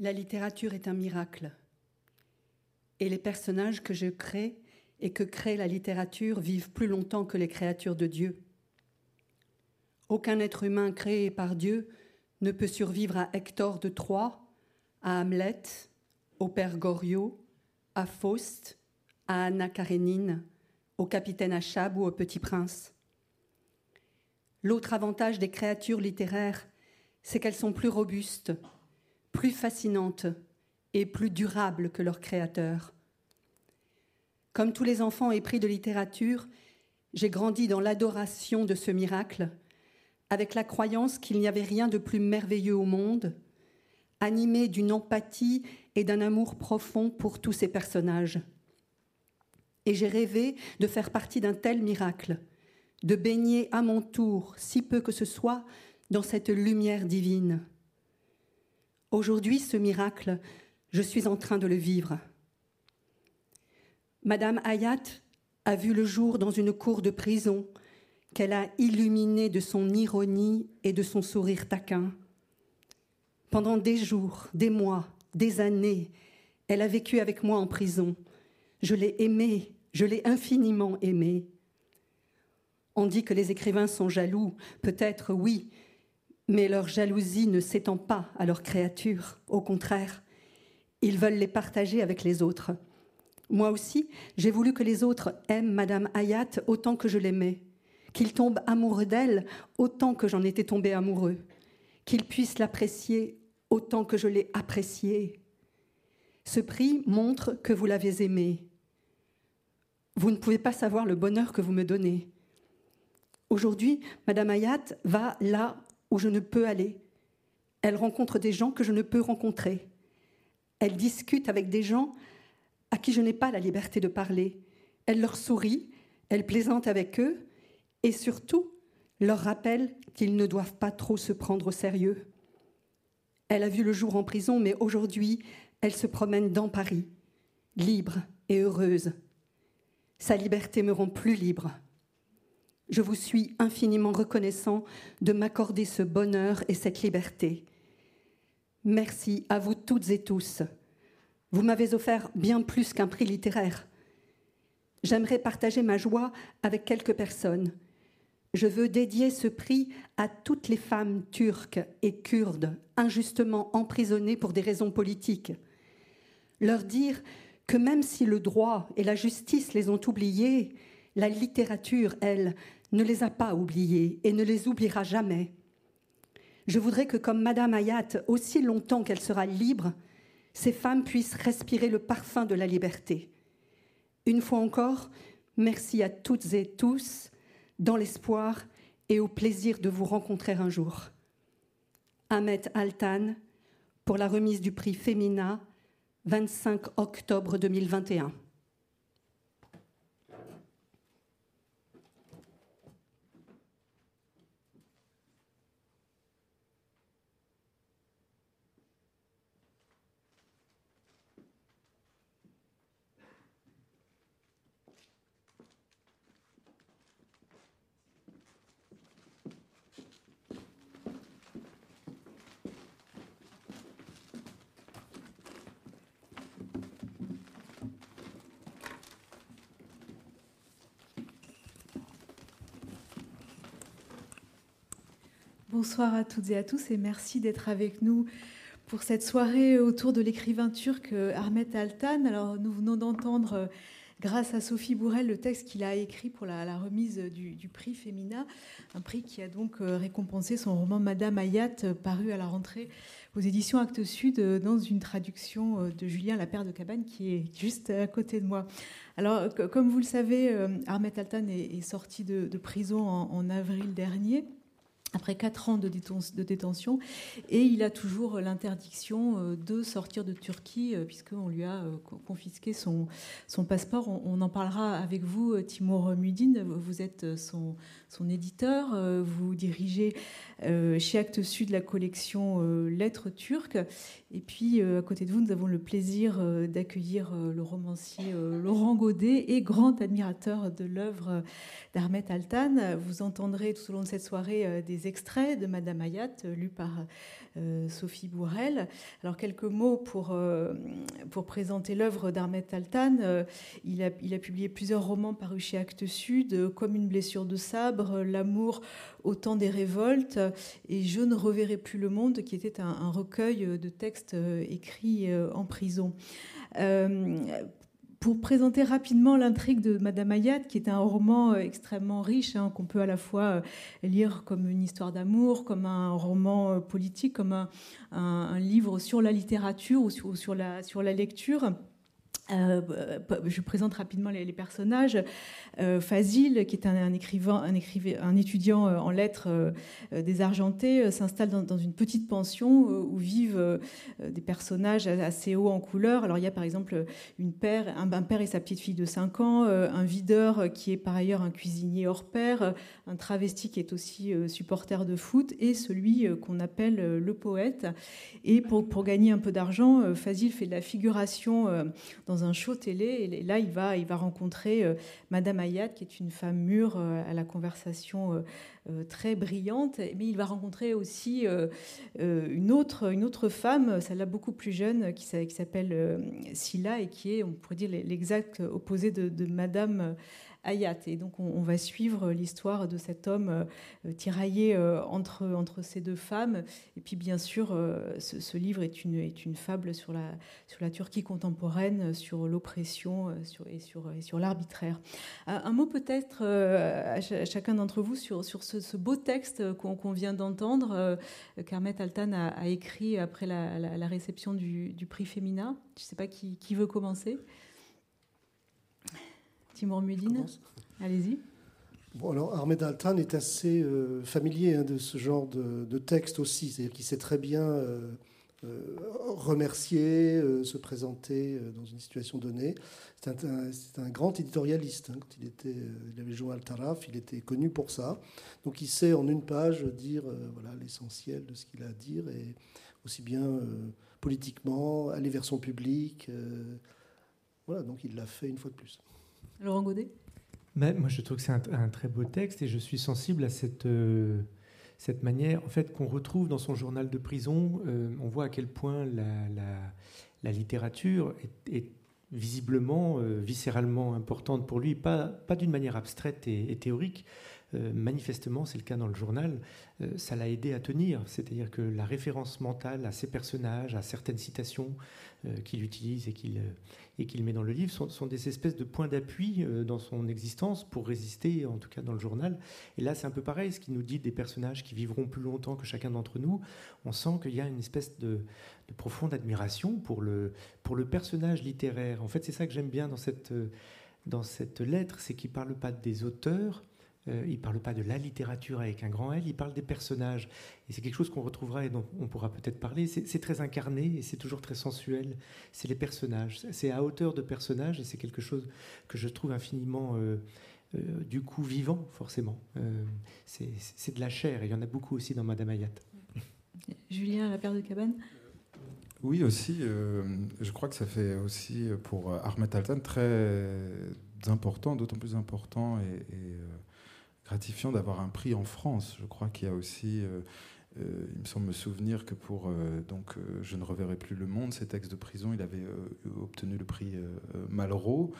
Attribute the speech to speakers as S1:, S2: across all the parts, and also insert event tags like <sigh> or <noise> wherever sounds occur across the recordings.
S1: La littérature est un miracle. Et les personnages que je crée et que crée la littérature vivent plus longtemps que les créatures de Dieu. Aucun être humain créé par Dieu ne peut survivre à Hector de Troie, à Hamlet, au père Goriot, à Faust, à Anna Karénine, au capitaine Achab ou au petit prince. L'autre avantage des créatures littéraires, c'est qu'elles sont plus robustes, plus fascinantes et plus durables que leurs créateurs. Comme tous les enfants épris de littérature, j'ai grandi dans l'adoration de ce miracle, avec la croyance qu'il n'y avait rien de plus merveilleux au monde, animé d'une empathie et d'un amour profond pour tous ces personnages. Et j'ai rêvé de faire partie d'un tel miracle, de baigner à mon tour, si peu que ce soit, dans cette lumière divine. Aujourd'hui, ce miracle, je suis en train de le vivre. Madame Hayat a vu le jour dans une cour de prison qu'elle a illuminée de son ironie et de son sourire taquin. Pendant des jours, des mois, des années, elle a vécu avec moi en prison. Je l'ai aimée, je l'ai infiniment aimée. On dit que les écrivains sont jaloux, peut-être oui, mais leur jalousie ne s'étend pas à leurs créatures, au contraire, ils veulent les partager avec les autres. Moi aussi, j'ai voulu que les autres aiment Madame Hayat autant que je l'aimais, qu'ils tombent amoureux d'elle autant que j'en étais tombé amoureux, qu'ils puissent l'apprécier autant que je l'ai appréciée. Ce prix montre que vous l'avez aimée. Vous ne pouvez pas savoir le bonheur que vous me donnez. Aujourd'hui, Madame Hayat va là où je ne peux aller. Elle rencontre des gens que je ne peux rencontrer. Elle discute avec des gens à qui je n'ai pas la liberté de parler. Elle leur sourit, elle plaisante avec eux et surtout leur rappelle qu'ils ne doivent pas trop se prendre au sérieux. Elle a vu le jour en prison, mais aujourd'hui, elle se promène dans Paris, libre et heureuse. Sa liberté me rend plus libre. Je vous suis infiniment reconnaissant de m'accorder ce bonheur et cette liberté. Merci à vous toutes et tous. Vous m'avez offert bien plus qu'un prix littéraire. J'aimerais partager ma joie avec quelques personnes. Je veux dédier ce prix à toutes les femmes turques et kurdes injustement emprisonnées pour des raisons politiques. Leur dire que même si le droit et la justice les ont oubliées, la littérature, elle, ne les a pas oubliées et ne les oubliera jamais. Je voudrais que, comme Madame Hayat, aussi longtemps qu'elle sera libre, ces femmes puissent respirer le parfum de la liberté. Une fois encore, merci à toutes et tous, dans l'espoir et au plaisir de vous rencontrer un jour. Ahmet Altan, pour la remise du prix Femina, 25 octobre 2021.
S2: Bonsoir à toutes et à tous et merci d'être avec nous pour cette soirée autour de l'écrivain turc euh, Ahmet Altan. Alors nous venons d'entendre, euh, grâce à Sophie Bourrel, le texte qu'il a écrit pour la, remise du, prix Femina, un prix qui a donc euh, récompensé son roman Madame Hayat, paru à la rentrée aux éditions Actes Sud dans une traduction de Julien Lapère de Cabane qui est juste à côté de moi. Alors comme vous le savez, Ahmet Altan est, sorti de, prison en avril dernier après quatre ans de, détention, et il a toujours l'interdiction euh, de sortir de Turquie, euh, puisqu'on lui a euh, confisqué son, passeport. On, en parlera avec vous, Timur Mudin, vous êtes son, son éditeur, vous dirigez chez Actes Sud la collection Lettres turques, et puis à côté de vous, nous avons le plaisir d'accueillir le romancier Laurent Godet, et grand admirateur de l'œuvre d'Ahmet Altan. Vous entendrez tout au long de cette soirée des des extraits de Madame Hayat, lus par Sophie Bourrel. Alors quelques mots pour, pour présenter l'œuvre d'Ahmed Altan. il, a, il a publié plusieurs romans parus chez Actes Sud, comme Une blessure de sabre, L'amour au temps des révoltes et Je ne reverrai plus le monde, qui était un, recueil de textes écrits en prison pour présenter rapidement l'intrigue de Madame Ayat, qui est un roman euh, extrêmement riche, hein, qu'on peut à la fois euh, lire comme une histoire d'amour, comme un roman euh, politique, comme un, livre sur la littérature ou sur, la, sur la lecture. Je présente rapidement les personnages. Euh, Fazil, qui est un, écrivain, un, étudiant euh, en lettres euh, désargenté, s'installe dans, une petite pension où vivent des personnages assez hauts en couleur. Alors il y a par exemple une père, un, père et sa petite fille de 5 ans, un videur qui est par ailleurs un cuisinier hors pair, un travesti qui est aussi supporter de foot et celui qu'on appelle le poète. Et pour, pour gagner un peu d'argent, Fazil fait de la figuration dans un show télé et là il va, il va rencontrer Madame qui est une femme mûre euh, à la conversation euh, euh, très brillante, mais il va rencontrer aussi une, autre, une autre femme, celle-là beaucoup plus jeune, qui, s'appelle Silla et qui est, on pourrait dire, l'exact opposé de, de Madame Hayat. Et donc on, va suivre l'histoire de cet homme euh, tiraillé euh, entre, entre ces deux femmes. Et puis bien sûr, euh, ce, livre est une, est une fable sur la, sur la Turquie contemporaine, sur l'oppression sur, et sur, et sur l'arbitraire. Un, mot peut-être à, chacun d'entre vous sur, sur ce, beau texte qu'on vient d'entendre, qu'Ahmet Altan a, écrit après la, réception du, prix Femina. Je ne sais pas qui, qui veut commencer. Timur Mudine, allez-y.
S3: Bon, alors Ahmed Altan est assez euh, familier hein, de ce genre de, texte aussi, c'est-à-dire qu'il sait très bien euh, euh, remercier, se présenter dans une situation donnée. C'est un, grand éditorialiste. Hein, quand il, était, il avait joué Al Taraf, il était connu pour ça. Donc il sait en une page dire voilà l'essentiel de ce qu'il a à dire, et aussi bien politiquement, aller vers son public. voilà, donc il l'a fait une fois de plus.
S2: Laurent Godet?
S4: Moi, je trouve que c'est un, très beau texte et je suis sensible à cette, euh, cette manière en fait, qu'on retrouve dans son journal de prison. Euh, on voit à quel point la, littérature est, visiblement, euh, viscéralement importante pour lui, pas, pas d'une manière abstraite et, théorique. Manifestement, c'est le cas dans le journal, ça l'a aidé à tenir. C'est-à-dire que la référence mentale à ses personnages, à certaines citations qu'il utilise et qu'il et qu'il met dans le livre sont, des espèces de points d'appui euh, dans son existence pour résister, en tout cas dans le journal. Et là, c'est un peu pareil, ce qui nous dit des personnages qui vivront plus longtemps que chacun d'entre nous. On sent qu'il y a une espèce de, profonde admiration pour le, pour le personnage littéraire. En fait, c'est ça que j'aime bien dans cette, euh, dans cette lettre, c'est qu'il ne parle pas des auteurs, euh, il ne parle pas de la littérature avec un grand L, il parle des personnages. Et c'est quelque chose qu'on retrouvera et dont on pourra peut-être parler. C'est très incarné et c'est toujours très sensuel. C'est les personnages. C'est à hauteur de personnages et c'est quelque chose que je trouve infiniment, euh, euh, du coup, vivant, forcément. c'est de la chair et il y en a beaucoup aussi dans Madame Ayat. <laughs>
S2: Julien, la paire de cabane
S5: oui, aussi. je crois que ça fait aussi pour Ahmed Altan très important, d'autant plus important et, et gratifiant d'avoir un prix en France. Je crois qu'il y a aussi, euh, euh, il me semble me souvenir que pour euh, donc je ne reverrai plus le monde, ces textes de prison, il avait obtenu le prix Malraux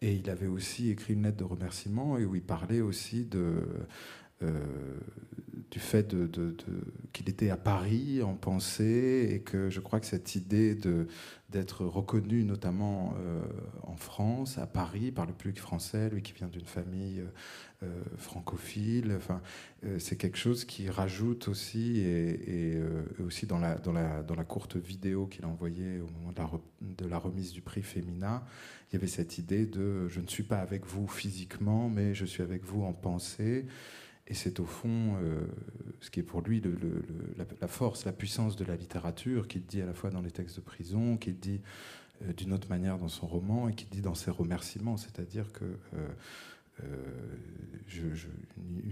S5: et il avait aussi écrit une lettre de remerciement et où il parlait aussi de du fait qu'il était à Paris en pensée et que je crois que cette idée d'être reconnu notamment en France, à Paris, par le public français, lui qui vient d'une famille euh, francophile. Enfin, euh, c'est quelque chose qui rajoute aussi, et, euh, aussi dans la courte vidéo qu'il a envoyée au moment de la, de la remise du prix Femina, il y avait cette idée de je ne suis pas avec vous physiquement, mais je suis avec vous en pensée. Et c'est au fond ce qui est pour lui la, force, la puissance de la littérature, qu'il dit à la fois dans les textes de prison, qu'il dit d'une autre manière dans son roman, et qu'il dit dans ses remerciements. C'est-à-dire que euh,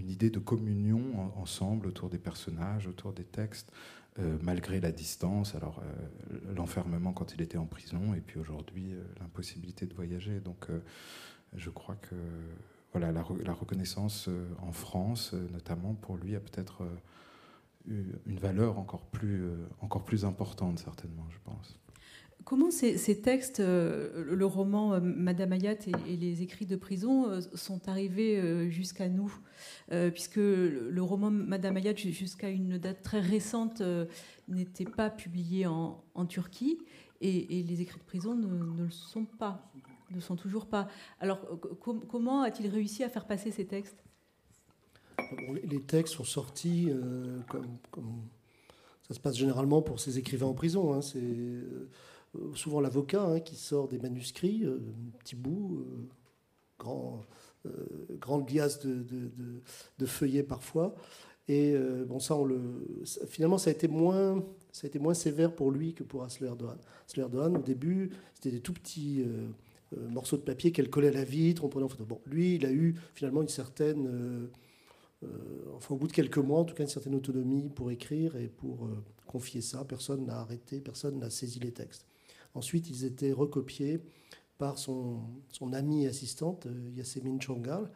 S5: idée de communion ensemble autour des personnages, autour des textes, euh, malgré la distance. Alors, euh, l'enfermement quand il était en prison, et puis aujourd'hui, l'impossibilité de voyager. Donc, je crois que voilà, la, reconnaissance en France, notamment pour lui, a peut-être une valeur encore plus, encore plus importante, certainement, je pense.
S2: Comment ces, textes, euh, le roman euh, Madame Ayat et, les écrits de prison, euh, sont arrivés jusqu'à nous? Puisque le, roman Madame Ayat, jusqu'à une date très récente, n'était pas publié en, Turquie, et, les écrits de prison ne, le sont pas, ne sont toujours pas. Alors, comment a-t-il réussi à faire passer ces textes?
S3: Les textes sont sortis comme, ça se passe généralement pour ces écrivains en prison. Hein, c'est euh, souvent l'avocat hein, qui sort des manuscrits, euh, petit bout, euh, grand, de, de, feuillets parfois. Et bon, ça, finalement, ça a été moins, ça a été moins sévère pour lui que pour. Asler Erdogan, au début, c'était des tout petits morceaux de papier qu'elle collait à la vitre, on prenait en photo. Bon, lui, il a eu finalement une certaine, enfin, au bout de quelques mois, en tout cas, une certaine autonomie pour écrire et pour confier ça. Personne n'a arrêté, personne n'a saisi les textes. Ensuite, ils étaient recopiés par son, son amie assistante, euh, Yasemin Chongal,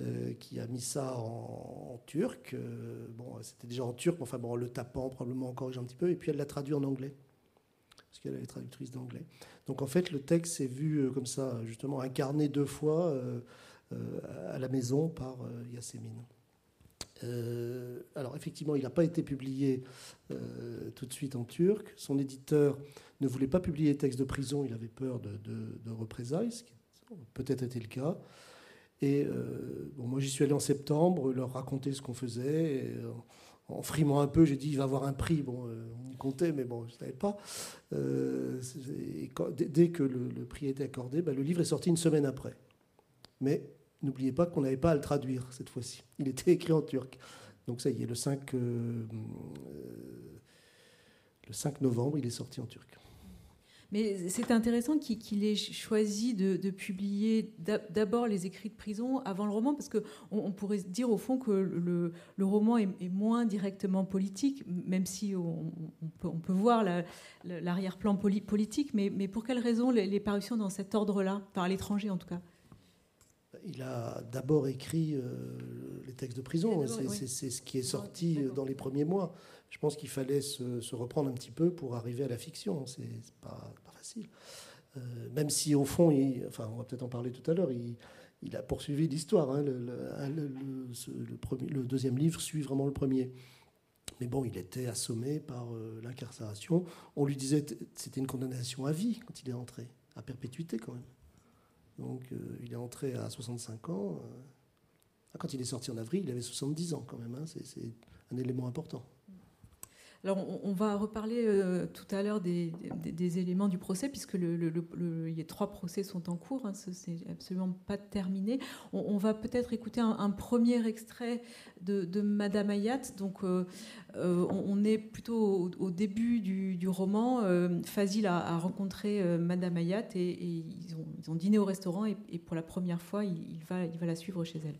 S3: euh, qui a mis ça en, turc. Euh, bon, c'était déjà en turc, enfin, bon, en le tapant, probablement encore un petit peu, et puis elle l'a traduit en anglais, parce qu'elle est traductrice d'anglais. Donc en fait, le texte s'est vu comme ça, justement, incarné deux fois à la maison par Yasemin. Euh, alors effectivement, il n'a pas été publié euh, tout de suite en turc. Son éditeur ne voulait pas publier les textes de prison, il avait peur de, représailles, ce qui peut-être était le cas. Et euh, bon, moi, j'y suis allé en septembre, leur raconter ce qu'on faisait. En, frimant un peu, j'ai dit il va avoir un prix. Bon, on y comptait, mais bon, je ne savais pas. dès que le, prix était accordé, ben, le livre est sorti une semaine après. Mais N'oubliez pas qu'on n'avait pas à le traduire cette fois-ci. Il était écrit en turc. Donc ça y est, le 5, euh, euh, le 5 novembre, il est sorti en turc.
S2: Mais c'est intéressant qu'il ait choisi de, publier d'abord les écrits de prison avant le roman, parce qu'on on pourrait dire au fond que le, roman est, moins directement politique, même si on, peut, voir l'arrière-plan politique, mais, pour quelles raisons les, les parutions dans cet ordre-là, par l'étranger en tout cas?
S3: Il a d'abord écrit euh, les textes de prison. C'est ce qui est sorti dans les premiers mois. Je pense qu'il fallait se, reprendre un petit peu pour arriver à la fiction. C'est pas, pas facile. Euh, même si au fond, il, enfin, on va peut-être en parler tout à l'heure, il, a poursuivi l'histoire. Hein. Le, premier, le, deuxième livre suit vraiment le premier. Mais bon, il était assommé par euh, l'incarcération. On lui disait c'était une condamnation à vie quand il est entré, à perpétuité quand même. Donc euh, il est entré à 65 ans. Euh. Quand il est sorti en avril, il avait 70 ans quand même. Hein. C'est un élément important.
S2: Alors, on, va reparler euh, tout à l'heure des, éléments du procès, puisque le, les trois procès sont en cours, hein, c'est absolument pas terminé. On, va peut-être écouter un, premier extrait de, Madame Ayat. Donc, euh, euh, on, est plutôt au, début du, roman. Fazil a, rencontré Madame Ayat et, ils, ont, dîné au restaurant, et, pour la première fois, il, va, il va la suivre chez elle.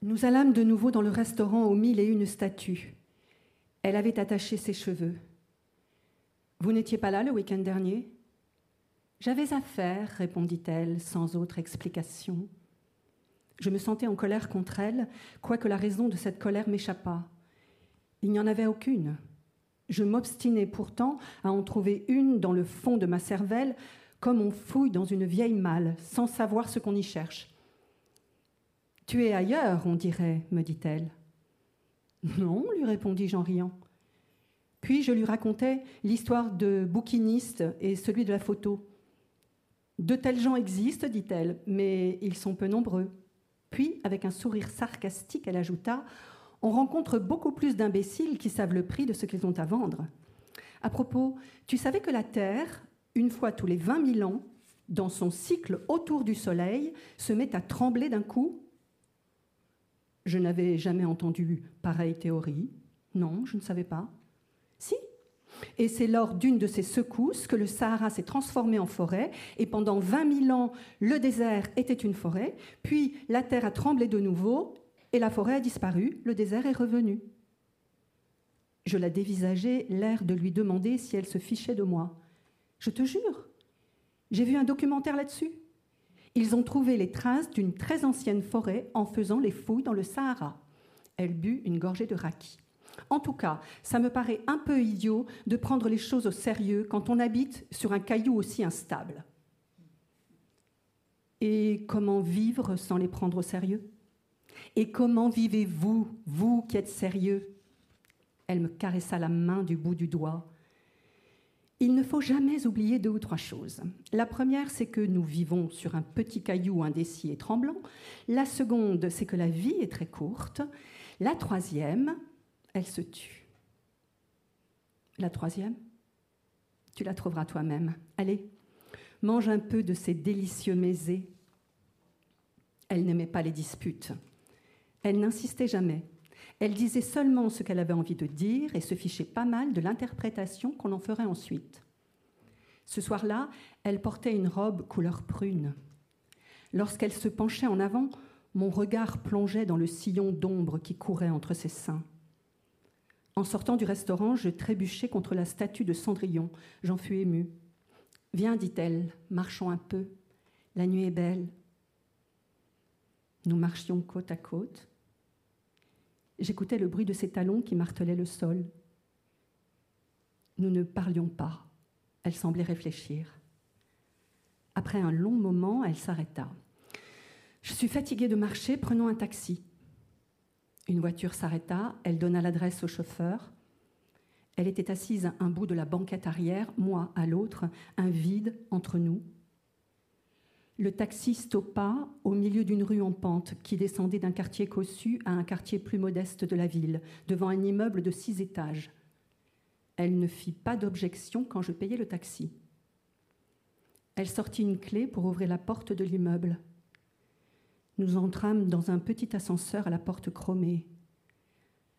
S1: Nous allâmes de nouveau dans le restaurant aux mille et une statues. Elle avait attaché ses cheveux. Vous n'étiez pas là le week-end dernier? J'avais affaire, répondit-elle sans autre explication. Je me sentais en colère contre elle, quoique la raison de cette colère m'échappât. Il n'y en avait aucune. Je m'obstinais pourtant à en trouver une dans le fond de ma cervelle, comme on fouille dans une vieille malle, sans savoir ce qu'on y cherche. Tu es ailleurs, on dirait, me dit-elle. Non, lui répondis-je en riant. Puis je lui racontai l'histoire de bouquiniste et celui de la photo. De tels gens existent, dit-elle, mais ils sont peu nombreux. Puis, avec un sourire sarcastique, elle ajouta On rencontre beaucoup plus d'imbéciles qui savent le prix de ce qu'ils ont à vendre. À propos, tu savais que la Terre, une fois tous les 20 000 ans, dans son cycle autour du Soleil, se met à trembler d'un coup je n'avais jamais entendu pareille théorie. Non, je ne savais pas. Si. Et c'est lors d'une de ces secousses que le Sahara s'est transformé en forêt, et pendant 20 000 ans, le désert était une forêt, puis la terre a tremblé de nouveau, et la forêt a disparu, le désert est revenu. Je la dévisageais, l'air de lui demander si elle se fichait de moi. Je te jure, j'ai vu un documentaire là-dessus. Ils ont trouvé les traces d'une très ancienne forêt en faisant les fouilles dans le Sahara. Elle but une gorgée de raki. En tout cas, ça me paraît un peu idiot de prendre les choses au sérieux quand on habite sur un caillou aussi instable. Et comment vivre sans les prendre au sérieux? Et comment vivez-vous, vous qui êtes sérieux? Elle me caressa la main du bout du doigt. Il ne faut jamais oublier deux ou trois choses. La première, c'est que nous vivons sur un petit caillou indécis et tremblant. La seconde, c'est que la vie est très courte. La troisième, elle se tue. La troisième, tu la trouveras toi-même. Allez, mange un peu de ces délicieux mésés. Elle n'aimait pas les disputes. Elle n'insistait jamais. Elle disait seulement ce qu'elle avait envie de dire et se fichait pas mal de l'interprétation qu'on en ferait ensuite. Ce soir-là, elle portait une robe couleur prune. Lorsqu'elle se penchait en avant, mon regard plongeait dans le sillon d'ombre qui courait entre ses seins. En sortant du restaurant, je trébuchais contre la statue de Cendrillon. J'en fus émue. Viens, dit-elle, marchons un peu. La nuit est belle. Nous marchions côte à côte. J'écoutais le bruit de ses talons qui martelaient le sol. Nous ne parlions pas. Elle semblait réfléchir. Après un long moment, elle s'arrêta. Je suis fatiguée de marcher, prenons un taxi. Une voiture s'arrêta, elle donna l'adresse au chauffeur. Elle était assise à un bout de la banquette arrière, moi à l'autre, un vide entre nous. Le taxi stoppa au milieu d'une rue en pente qui descendait d'un quartier cossu à un quartier plus modeste de la ville, devant un immeuble de six étages. Elle ne fit pas d'objection quand je payai le taxi. Elle sortit une clé pour ouvrir la porte de l'immeuble. Nous entrâmes dans un petit ascenseur à la porte chromée.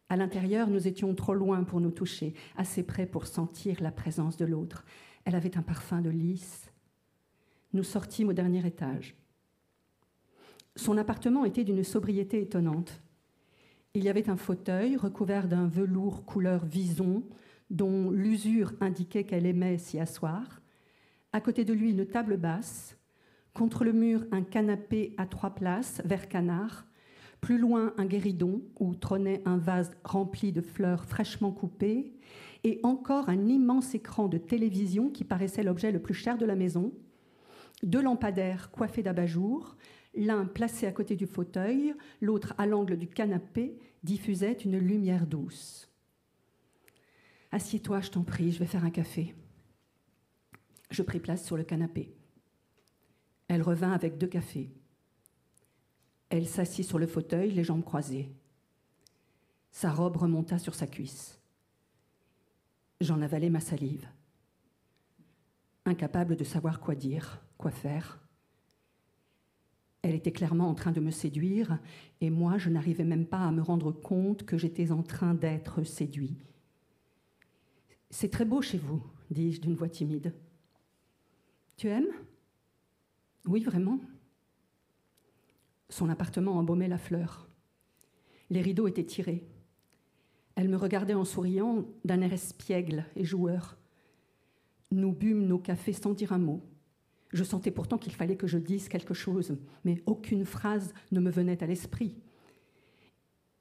S1: À l'intérieur, nous étions trop loin pour nous toucher, assez près pour sentir la présence de l'autre. Elle avait un parfum de lys, nous sortîmes au dernier étage. Son appartement était d'une sobriété étonnante. Il y avait un fauteuil recouvert d'un velours couleur vison dont l'usure indiquait qu'elle aimait s'y asseoir. À côté de lui, une table basse. Contre le mur, un canapé à trois places, vert canard. Plus loin, un guéridon où trônait un vase rempli de fleurs fraîchement coupées. Et encore un immense écran de télévision qui paraissait l'objet le plus cher de la maison deux lampadaires coiffés d'abat-jour, l'un placé à côté du fauteuil, l'autre à l'angle du canapé, diffusaient une lumière douce. Assieds-toi, je t'en prie, je vais faire un café. Je pris place sur le canapé. Elle revint avec deux cafés. Elle s'assit sur le fauteuil, les jambes croisées. Sa robe remonta sur sa cuisse. J'en avalai ma salive, incapable de savoir quoi dire quoi faire. Elle était clairement en train de me séduire, et moi, je n'arrivais même pas à me rendre compte que j'étais en train d'être séduit. C'est très beau chez vous, dis-je d'une voix timide. Tu aimes? Oui, vraiment. Son appartement embaumait la fleur. Les rideaux étaient tirés. Elle me regardait en souriant d'un air espiègle et joueur. Nous bûmes nos cafés sans dire un mot. Je sentais pourtant qu'il fallait que je dise quelque chose, mais aucune phrase ne me venait à l'esprit.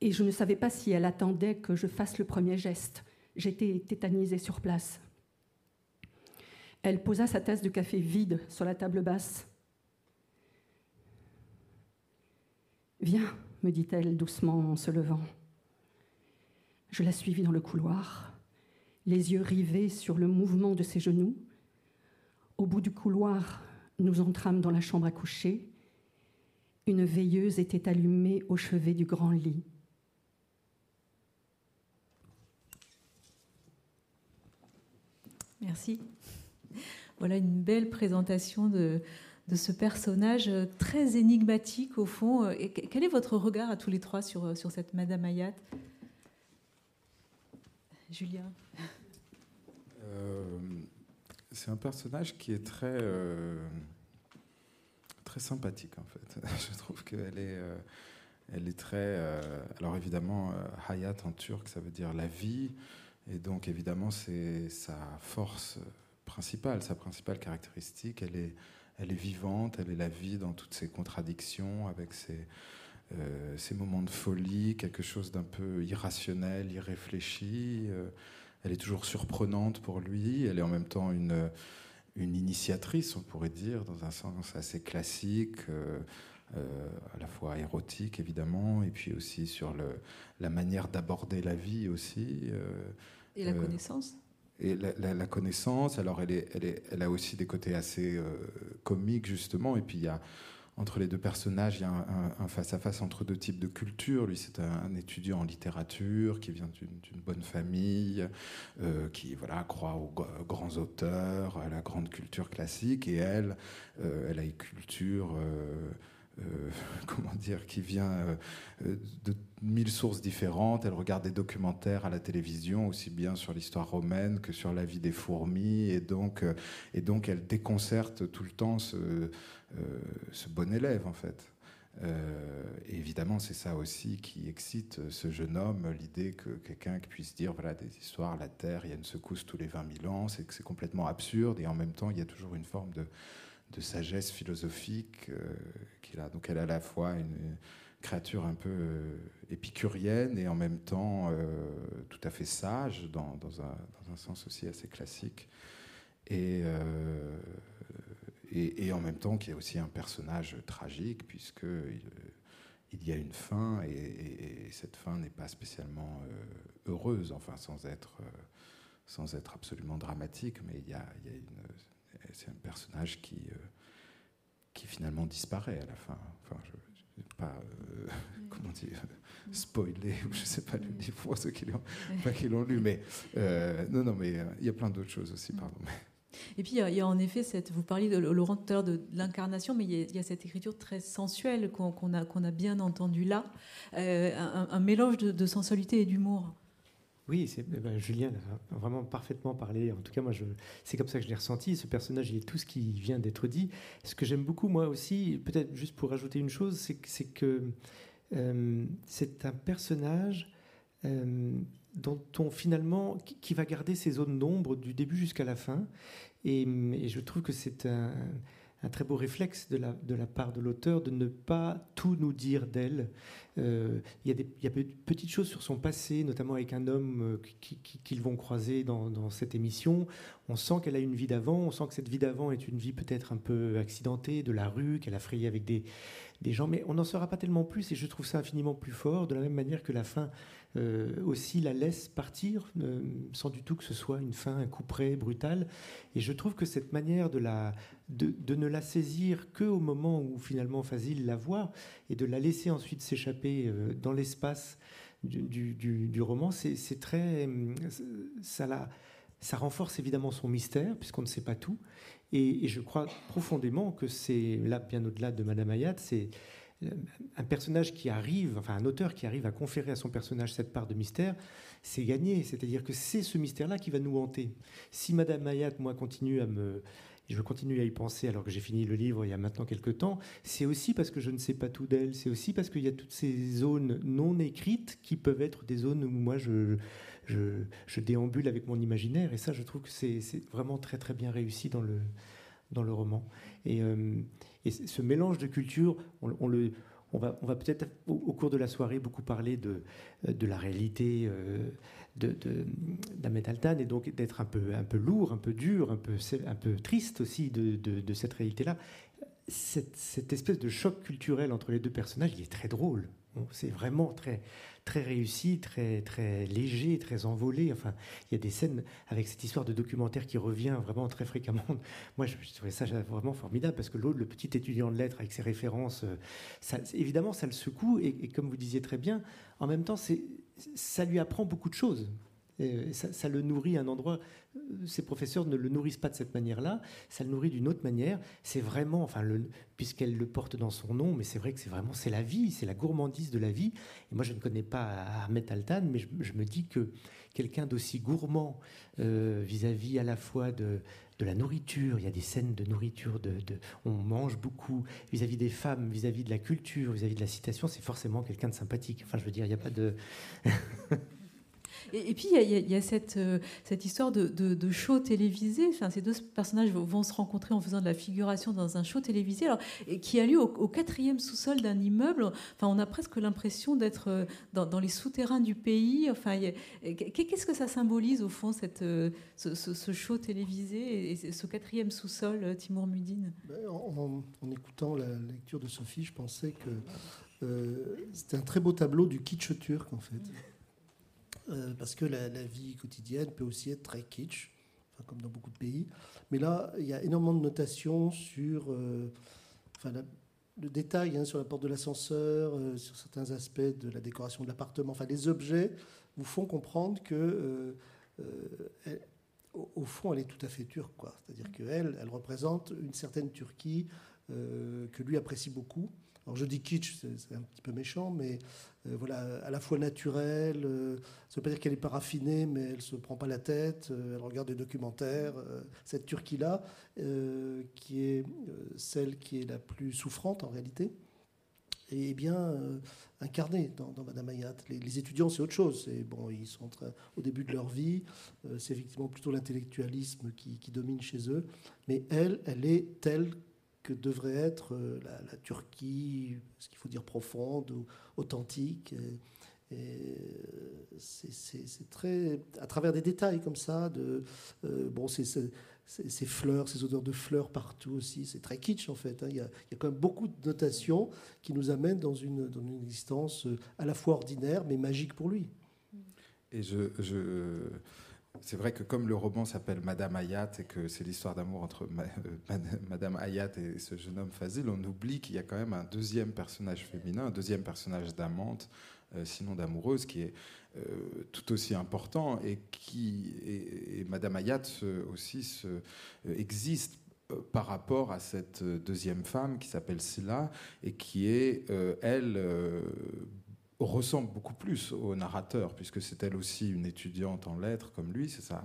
S1: Et je ne savais pas si elle attendait que je fasse le premier geste. J'étais tétanisée sur place. Elle posa sa tasse de café vide sur la table basse. Viens, me dit-elle doucement en se levant. Je la suivis dans le couloir, les yeux rivés sur le mouvement de ses genoux, au bout du couloir, nous entrâmes dans la chambre à coucher. Une veilleuse était allumée au chevet du grand lit.
S2: Merci. Voilà une belle présentation de, ce personnage très énigmatique au fond. quel est votre regard à tous les trois sur, sur cette Madame Ayat Julien
S5: euh, c'est un personnage qui est très, euh, très sympathique en fait. <laughs> Je trouve qu'elle est, euh, elle est très. Alors évidemment, Hayat en turc, ça veut dire la vie, et donc évidemment c'est sa force principale, sa principale caractéristique. Elle est, elle est vivante, elle est la vie dans toutes ses contradictions, avec ses, ses moments de folie, quelque chose d'un peu irrationnel, irréfléchi. elle est toujours surprenante pour lui, elle est en même temps une, une initiatrice, on pourrait dire, dans un sens assez classique. Euh, à la fois érotique évidemment, et puis aussi sur le, la manière d'aborder la vie aussi. Euh,
S2: et la euh, connaissance?
S5: et la, connaissance, alors elle, est, elle, est, elle, a aussi des côtés assez comiques justement, et puis il y a entre les deux personnages, il y a un face-à-face entre deux types de cultures. Lui, c'est un, étudiant en littérature qui vient d'une bonne famille, qui voilà croit aux grands auteurs, à la grande culture classique, et elle, elle a une culture euh, <laughs> comment dire, qui vient euh, de mille sources différentes. Elle regarde des documentaires à la télévision, aussi bien sur l'histoire romaine que sur la vie des fourmis, et donc, euh, et donc elle déconcerte tout le temps ce, bon élève, en fait. évidemment, c'est ça aussi qui excite ce jeune homme, l'idée que quelqu'un puisse dire, voilà, des histoires, la Terre, il y a une secousse tous les 20 000 ans, c'est que c'est complètement absurde, et en même temps, il y a toujours une forme de sagesse philosophique euh, a. Donc elle est à la fois une créature un peu euh, épicurienne et en même temps euh, tout à fait sage, dans, un, sens aussi assez classique. Et, et, en même temps qui est aussi un personnage tragique, puisque il, y a une fin, et, cette fin n'est pas spécialement heureuse, enfin sans être, sans être absolument dramatique, mais a, a c'est un personnage qui, euh, qui finalement disparaît à la fin. Enfin, je ne vais pas, euh, comment dire, spoiler, ou je ne sais pas le livre pour ceux qui l'ont lu, mais euh, non, non, mais il y a plein d'autres choses aussi, pardon.
S2: Et puis, il y, a, en effet, cette, vous parliez, de, Laurent, tout à l'heure de, l'incarnation, mais il y, a, cette écriture très sensuelle qu'on a, qu'on a bien entendue là, un, mélange de, de sensualité et d'humour.
S4: Oui, c'est, eh ben, Julien a vraiment parfaitement parlé. En tout cas, moi, c'est comme ça que je l'ai ressenti. Ce personnage, il est tout ce qui vient d'être dit. Ce que j'aime beaucoup, moi aussi, peut-être juste pour rajouter une chose, c'est, que euh, c'est un personnage euh, dont on finalement qui va garder ses zones d'ombre du début jusqu'à la fin. Et je trouve que c'est un un très beau réflexe de la, part de l'auteur de ne pas tout nous dire d'elle. Euh, il y, a des, petites choses sur son passé, notamment avec un homme euh, qu'ils vont croiser dans, dans, cette émission. On sent qu'elle a une vie d'avant, on sent que cette vie d'avant est une vie peut-être un peu accidentée, de la rue, qu'elle a frayé avec des, des gens, mais on n'en saura pas tellement plus et je trouve ça infiniment plus fort, de la même manière que la fin euh, aussi la laisse partir, euh, sans du tout que ce soit une fin, un coup près, brutal. Et je trouve que cette manière de, ne la saisir qu'au moment où finalement Fazil la voit et de la laisser ensuite s'échapper euh, dans l'espace du, du, du, roman, c'est très. Ça, la, ça renforce évidemment son mystère, puisqu'on ne sait pas tout. Et, je crois profondément que c'est, là, bien au-delà de Madame Hayat, c'est un personnage qui arrive, enfin un auteur qui arrive à conférer à son personnage cette part de mystère, c'est gagné. C'est-à-dire que c'est ce mystère-là qui va nous hanter. Si Madame Mayat, moi, continue à me, je continue à y penser alors que j'ai fini le livre il y a maintenant quelques temps, c'est aussi parce que je ne sais pas tout d'elle, c'est aussi parce qu'il y a toutes ces zones non écrites qui peuvent être des zones où moi je, je, déambule avec mon imaginaire, et ça je trouve que c'est vraiment très très bien réussi dans le, dans le roman. Et, euh, ce mélange de cultures, on, va, peut-être au, cours de la soirée beaucoup parler de, de la réalité euh, d'Ahmed Altan et donc d'être un peu, un peu lourd, un peu dur, un peu, un peu triste aussi de, de cette réalité-là. Cette, espèce de choc culturel entre les deux personnages, il est très drôle. C'est vraiment très, très réussi, très, très léger, très envolé. Enfin, il y a des scènes avec cette histoire de documentaire qui revient vraiment très fréquemment. <laughs> Moi, je, trouvais ça vraiment formidable parce que l'autre, le petit étudiant de lettres avec ses références, euh, ça, évidemment, ça le secoue. Et, comme vous disiez très bien, en même temps, ça lui apprend beaucoup de choses. Ça, ça, le nourrit à un endroit ces professeurs ne le nourrissent pas de cette manière-là, ça le nourrit d'une autre manière. C'est vraiment, enfin, puisqu'elle le porte dans son nom, mais c'est vrai que c'est vraiment, c'est la vie, c'est la gourmandise de la vie. Et moi, je ne connais pas Ahmed Altan, mais je, me dis que quelqu'un d'aussi gourmand euh, vis-à-vis à la fois de, la nourriture, il y a des scènes de nourriture, de, on mange beaucoup vis-à-vis des femmes, vis-à-vis de la culture, vis-à-vis de la citation, c'est forcément quelqu'un de sympathique. Enfin, je veux dire, il n'y a pas de... <laughs>
S2: Et, puis, il y, a, cette, euh, cette histoire de, show télévisé. Enfin, ces deux personnages vont se rencontrer en faisant de la figuration dans un show télévisé, qui a lieu au, quatrième sous-sol d'un immeuble. Enfin, on a presque l'impression d'être euh, dans, les souterrains du pays. Enfin, qu'est-ce que ça symbolise, au fond, cette, euh, ce, show télévisé et ce quatrième sous-sol, Timur Mudine?
S3: Ben, en, en, écoutant la lecture de Sophie, je pensais que c'était un très beau tableau du kitsch turc, en fait. Euh, parce que la, vie quotidienne peut aussi être très kitsch, comme dans beaucoup de pays. Mais là, il y a énormément de notations sur euh, le détail hein, sur la porte de l'ascenseur, euh, sur certains aspects de la décoration de l'appartement. Enfin, les objets vous font comprendre que, au, fond, elle est tout à fait turque. C'est-à-dire qu'elle, elle représente une certaine Turquie que lui apprécie beaucoup. Alors je dis kitsch, c'est un petit peu méchant, mais euh, voilà, à la fois naturelle. Euh, ça ne veut pas dire qu'elle n'est pas raffinée, mais elle ne se prend pas la tête. Euh, elle regarde des documentaires. cette Turquie-là, qui est celle qui est la plus souffrante en réalité, est bien incarnée dans, Madame Hayat. Les, étudiants, c'est autre chose. bon, ils sont au début de leur vie. c'est effectivement plutôt l'intellectualisme qui, qui, domine chez eux. Mais elle, elle est telle que devrait être euh, la, Turquie, ce qu'il faut dire profonde ou authentique. Euh, c'est très à travers des détails comme ça de euh, bon ces fleurs, ces odeurs de fleurs partout aussi. C'est très kitsch en fait. Hein. Il, y a, quand même beaucoup de notations qui nous amènent dans une, existence à la fois ordinaire mais magique pour lui.
S5: Et je c'est vrai que comme le roman s'appelle Madame Hayat et que c'est l'histoire d'amour entre euh, Madame Hayat et ce jeune homme Fazil, on oublie qu'il y a quand même un deuxième personnage féminin, un deuxième personnage d'amante, euh, sinon d'amoureuse, qui est euh, tout aussi important et qui et, Madame Hayat aussi existe par rapport à cette deuxième femme qui s'appelle Silla et qui est, elle, ressemble beaucoup plus au narrateur, puisque c'est elle aussi une étudiante en lettres comme lui. C'est ça.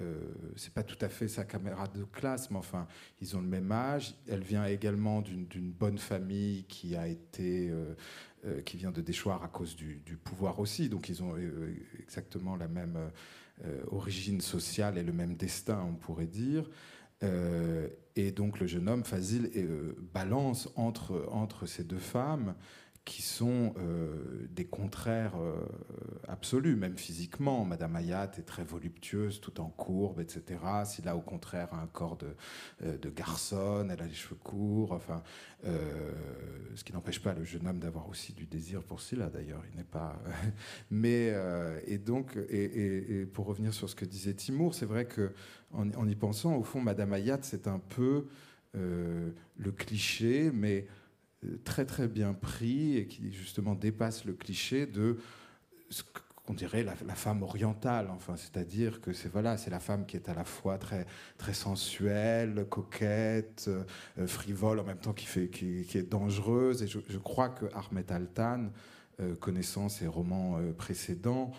S5: Euh, c'est pas tout à fait sa caméra de classe, mais enfin, ils ont le même âge. Elle vient également d'une bonne famille qui a été, euh, euh, qui vient de déchoir à cause du, pouvoir aussi. Donc ils ont exactement la même origine sociale et le même destin, on pourrait dire. et donc le jeune homme, Fazil, balance entre, entre ces deux femmes qui sont euh, des contraires euh, absolus, même physiquement. Madame Hayat est très voluptueuse, tout en courbe, etc. Silla, au contraire, un corps de, euh, de garçonne, elle a les cheveux courts, enfin, ce qui n'empêche pas le jeune homme d'avoir aussi du désir pour Silla, d'ailleurs. Il n'est pas. <laughs> Mais, et donc, et, pour revenir sur ce que disait Timour, c'est vrai que en, y pensant, au fond, Madame Hayat, c'est un peu le cliché, mais très très bien pris et qui justement dépasse le cliché de ce qu'on dirait la, femme orientale, enfin, c'est-à-dire que c'est voilà, c'est la femme qui est à la fois très très sensuelle, coquette, euh, frivole en même temps qui fait qui, est dangereuse. Et je, crois que Ahmed Altan, euh, connaissant ses romans euh, précédents,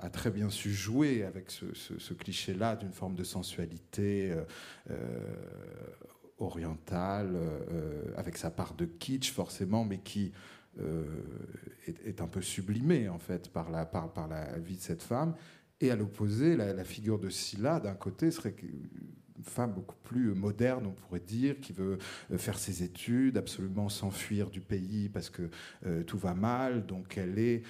S5: a très bien su jouer avec ce cliché-là d'une forme de sensualité orientale, euh, avec sa part de kitsch forcément, mais qui euh, est, un peu sublimée en fait par la, par, la vie de cette femme. Et à l'opposé, la, figure de Scylla, d'un côté, serait une femme beaucoup plus moderne, on pourrait dire, qui veut euh, faire ses études, absolument s'enfuir du pays parce que tout va mal. Donc elle est,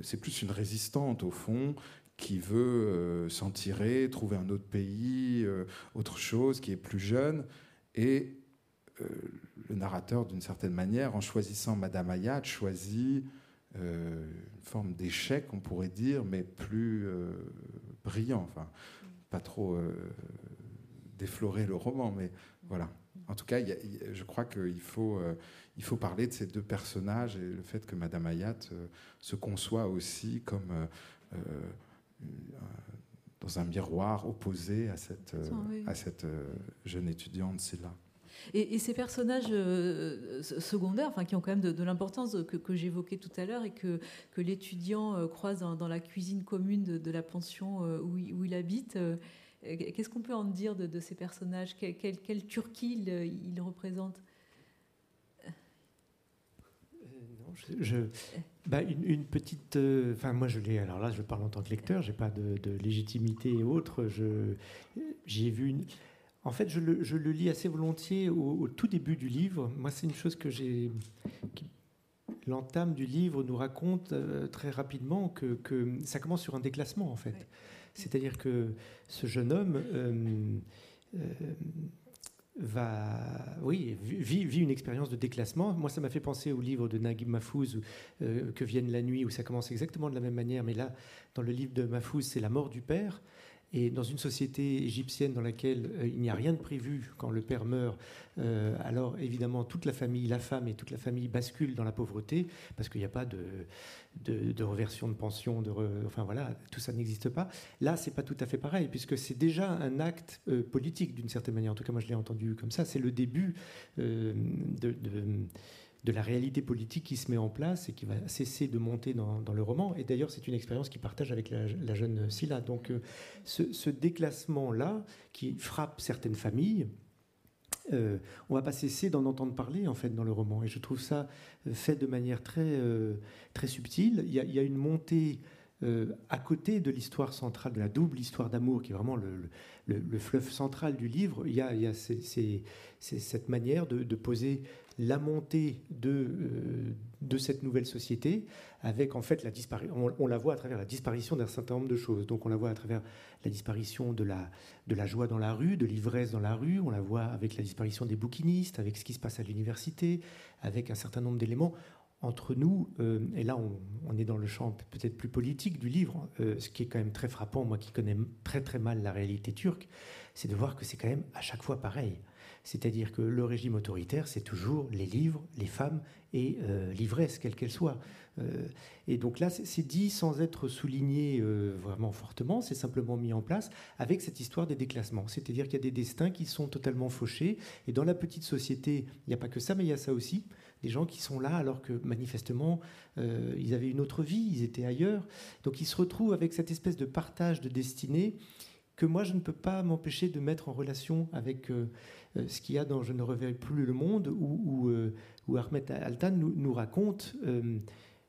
S5: c'est plus une résistante au fond, qui veut euh, s'en tirer, trouver un autre pays, euh, autre chose, qui est plus jeune. Et euh, le narrateur, d'une certaine manière, en choisissant Madame Hayat, choisit une forme d'échec, on pourrait dire, mais plus brillant. Enfin, pas trop déflorer le roman, mais voilà. En tout cas, je crois qu'il faut, il faut parler de ces deux personnages et le fait que Madame Hayat se conçoit aussi comme dans un miroir opposé à cette, euh, à cette euh, jeune étudiante, c'est là.
S2: Et, ces personnages euh, secondaires, enfin, qui ont quand même de, l'importance que, que j'évoquais tout à l'heure et que, que l'étudiant croise dans, la cuisine commune de, la pension où il, où il habite, qu'est-ce qu'on peut en dire de, ces personnages? Quelle, quelle, Turquie ils il représentent
S4: je, bah, une, petite. Euh, enfin, moi, je l'ai. Alors là, je parle en tant que lecteur. J'ai pas de, légitimité et autres. Je j'ai vu une. En fait, je le, je le, lis assez volontiers au, tout début du livre. Moi, c'est une chose que j'ai. L'entame du livre nous raconte euh, très rapidement que, que, ça commence sur un déclassement, en fait. C'est-à-dire que ce jeune homme euh, va, oui, vit, une expérience de déclassement. Moi, ça m'a fait penser au livre de Naguib Mahfouz, euh, Que vienne la nuit, où ça commence exactement de la même manière. Mais là, dans le livre de Mahfouz, c'est la mort du père. Et dans une société égyptienne dans laquelle euh, il n'y a rien de prévu quand le père meurt, euh, alors évidemment toute la famille, la femme et toute la famille basculent dans la pauvreté parce qu'il n'y a pas de, de, reversion de pension, de enfin voilà, tout ça n'existe pas. Là, c'est pas tout à fait pareil puisque c'est déjà un acte euh, politique d'une certaine manière. En tout cas, moi je l'ai entendu comme ça. C'est le début de de la réalité politique qui se met en place et qui va cesser de monter dans, le roman. Et d'ailleurs, c'est une expérience qu'il partage avec la, jeune Scylla. Donc, euh, ce, déclassement-là, qui frappe certaines familles, euh, on va pas cesser d'en entendre parler en fait dans le roman. Et je trouve ça euh, fait de manière très, très subtile. Il y, a, une montée à côté de l'histoire centrale, de la double histoire d'amour, qui est vraiment le, fleuve central du livre. Il y a, cette manière de poser la montée de, euh, de cette nouvelle société, avec en fait la disparition, on, la voit à travers la disparition d'un certain nombre de choses. Donc on la voit à travers la disparition de la, de la joie dans la rue, de l'ivresse dans la rue, on la voit avec la disparition des bouquinistes, avec ce qui se passe à l'université, avec un certain nombre d'éléments. Entre nous, euh, et là on, est dans le champ peut-être plus politique du livre, euh, ce qui est quand même très frappant, moi qui connais très très mal la réalité turque, c'est de voir que c'est quand même à chaque fois pareil. C'est-à-dire que le régime autoritaire, c'est toujours les livres, les femmes et euh, l'ivresse, quelle qu'elle soit. Euh, et donc là, c'est dit sans être souligné euh, vraiment fortement, c'est simplement mis en place avec cette histoire des déclassements. C'est-à-dire qu'il y a des destins qui sont totalement fauchés. Et dans la petite société, il n'y a pas que ça, mais il y a ça aussi. Des gens qui sont là alors que manifestement, ils avaient une autre vie, ils étaient ailleurs. Donc ils se retrouvent avec cette espèce de partage de destinée que moi, je ne peux pas m'empêcher de mettre en relation avec ce qu'il y a dans Je ne reverrai plus le monde, où, euh, Ahmed Altan nous, raconte euh,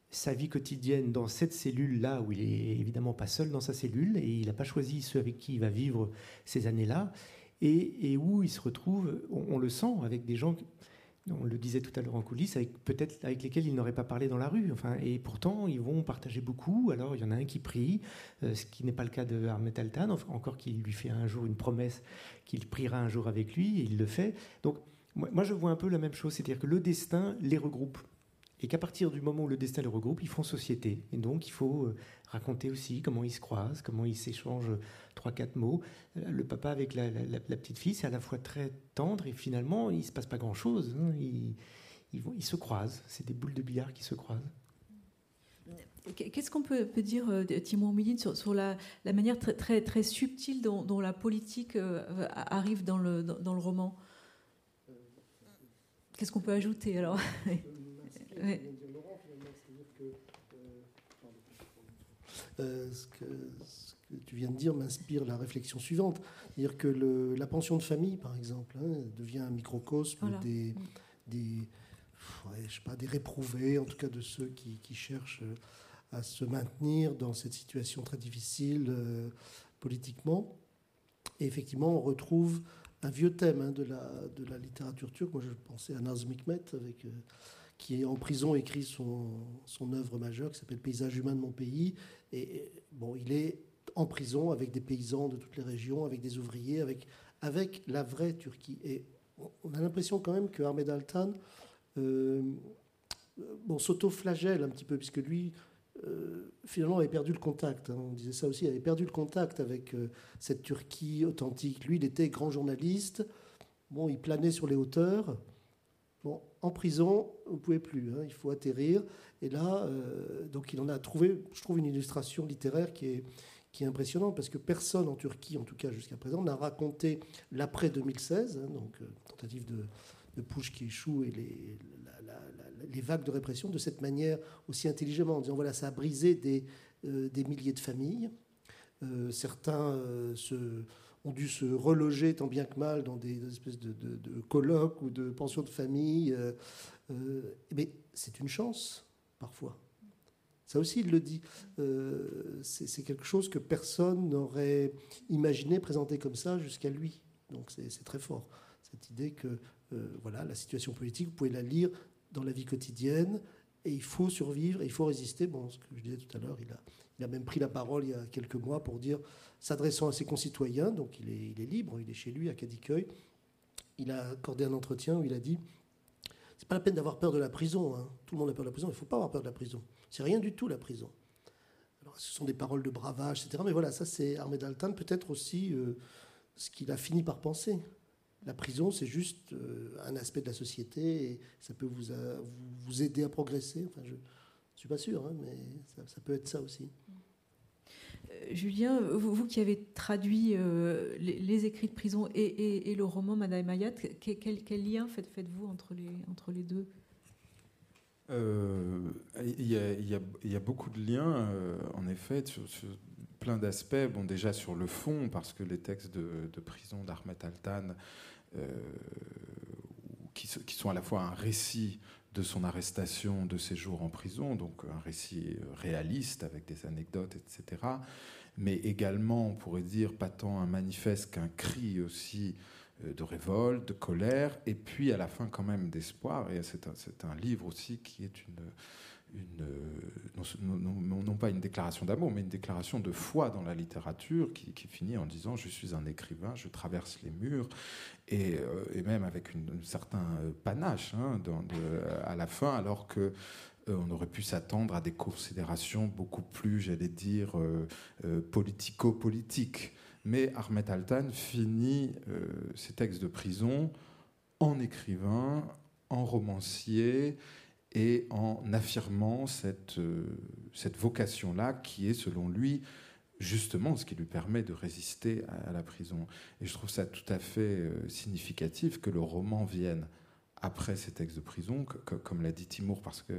S4: sa vie quotidienne dans cette cellule-là, où il est évidemment pas seul dans sa cellule, et il n'a pas choisi ceux avec qui il va vivre ces années-là, et, où il se retrouve, on le sent, avec des gens on le disait tout à l'heure en coulisses, avec peut-être avec lesquels ils n'auraient pas parlé dans la rue. Enfin, et pourtant, ils vont partager beaucoup. Alors, il y en a un qui prie, euh, ce qui n'est pas le cas de Ahmed Altan, encore qu'il lui fait un jour une promesse qu'il priera un jour avec lui, et il le fait. Donc, moi, je vois un peu la même chose, c'est-à-dire que le destin les regroupe. Et qu'à partir du moment où le destin les regroupe, ils font société. Et donc, il faut euh, raconter aussi comment ils se croisent, comment ils s'échangent trois, quatre mots. Euh, le papa avec la, petite fille, c'est à la fois très tendre et finalement, il ne se passe pas grand-chose. Hein. Ils, ils, se croisent. C'est des boules de billard qui se croisent.
S2: Qu'est-ce qu'on peut, dire, euh, Timon Midine, sur, la, manière très, très, très subtile dont, la politique euh, arrive dans le, dans, le roman? Qu'est-ce qu'on peut ajouter alors? <laughs>
S3: ce que, tu viens de dire m'inspire la réflexion suivante. C'est-à-dire que le, la pension de famille, par exemple, hein, devient un microcosme des, des, je sais pas, des réprouvés, en tout cas de ceux qui, qui, cherchent à se maintenir dans cette situation très difficile euh, politiquement. Et effectivement, on retrouve un vieux thème hein, de, la, de la littérature turque. Moi, je pensais à Nazım Hikmet, avec, euh, qui est en prison écrit son, son œuvre majeure qui s'appelle Paysage humain de mon pays. Et bon, il est en prison avec des paysans de toutes les régions, avec des ouvriers, avec, avec la vraie Turquie. Et on a l'impression quand même que Ahmed Altan euh, bon, s'auto-flagelle un petit peu, puisque lui, euh, finalement, avait perdu le contact. Hein. on disait ça aussi, il avait perdu le contact avec euh, cette Turquie authentique. Lui, il était grand journaliste. Bon, il planait sur les hauteurs. En prison, vous ne pouvez plus. Hein. il faut atterrir. Et là, donc, il en a trouvé, je trouve, une illustration littéraire qui est, qui est impressionnant parce que personne en Turquie, en tout cas jusqu'à présent, n'a raconté l'après 2016, hein, donc euh, tentative de, de qui échoue et les, les, vagues de répression de cette manière aussi intelligemment, en disant voilà, ça a brisé des, euh, des milliers de familles. Euh, certains se, ont dû se reloger tant bien que mal dans des, espèces de, colloques ou de pensions de famille. mais c'est une chance, parfois. Ça aussi, il le dit. Euh, c'est quelque chose que personne n'aurait imaginé présenter comme ça jusqu'à lui. Donc c'est très fort, cette idée que euh, voilà, la situation politique, vous pouvez la lire dans la vie quotidienne, et il faut survivre, et il faut résister. Bon, ce que je disais tout à l'heure, il a, il a même pris la parole il y a quelques mois pour dire, s'adressant à ses concitoyens, donc il est, il est libre, il est chez lui à Cadiqueuil, il a accordé un entretien où il a dit c'est pas la peine d'avoir peur de la prison. Hein. Tout le monde a peur de la prison. Il ne faut pas avoir peur de la prison. C'est rien du tout la prison. Alors, ce sont des paroles de bravage, etc. Mais voilà, ça c'est Ahmed Altan, peut-être aussi euh, ce qu'il a fini par penser. La prison, c'est juste euh, un aspect de la société et ça peut vous, vous, aider à progresser. Ne suis pas sûr, hein, mais ça, peut être ça aussi.
S2: Euh, Julien, vous, qui avez traduit euh, les, écrits de prison et, le roman Madame Mayat, quel, lien faites-vous entre les, entre les deux?
S5: Il y, a beaucoup de liens, en effet, sur, plein d'aspects. Bon, déjà sur le fond, parce que les textes de, de prison d'Ahmed Altan euh, qui, sont à la fois un récit de son arrestation, de ses jours en prison, donc un récit réaliste avec des anecdotes, etc. Mais également, on pourrait dire, pas tant un manifeste qu'un cri aussi euh, de révolte, de colère, et puis à la fin quand même d'espoir. Et c'est un, un, livre aussi qui est une, une, non, pas une déclaration d'amour, mais une déclaration de foi dans la littérature qui, finit en disant Je suis un écrivain, je traverse les murs, et, euh, même avec un certain euh, panache hein, à la fin, alors que euh, on aurait pu s'attendre à des considérations beaucoup plus, j'allais dire, politico-politiques. Mais Ahmed Altan finit ses textes de prison en écrivain, en romancier, et en affirmant cette, euh, cette vocation-là qui est, selon lui, justement ce qui lui permet de résister à, la prison. Et je trouve ça tout à fait euh, significatif que le roman vienne après ces textes de prison, comme l'a dit Timour, parce que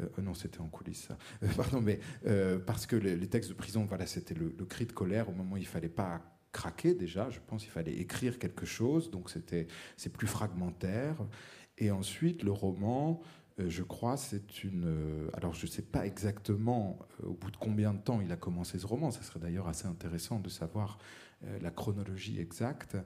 S5: euh, non, c'était en coulisses, ça. pardon, mais parce que les, textes de prison, voilà, c'était le, le, cri de colère au moment où il fallait pas craquer déjà. Je pense qu'il fallait écrire quelque chose, donc c'était c'est plus fragmentaire. Et ensuite, le roman, je crois, c'est une. Euh, alors, je ne sais pas exactement euh, au bout de combien de temps il a commencé ce roman. Ça serait d'ailleurs assez intéressant de savoir la chronologie exacte.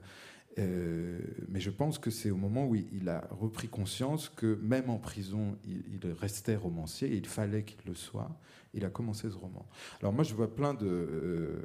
S5: mais je pense que c'est au moment où il a repris conscience que même en prison, il, restait romancier et il fallait qu'il le soit. Il a commencé ce roman. Alors moi, je vois plein de,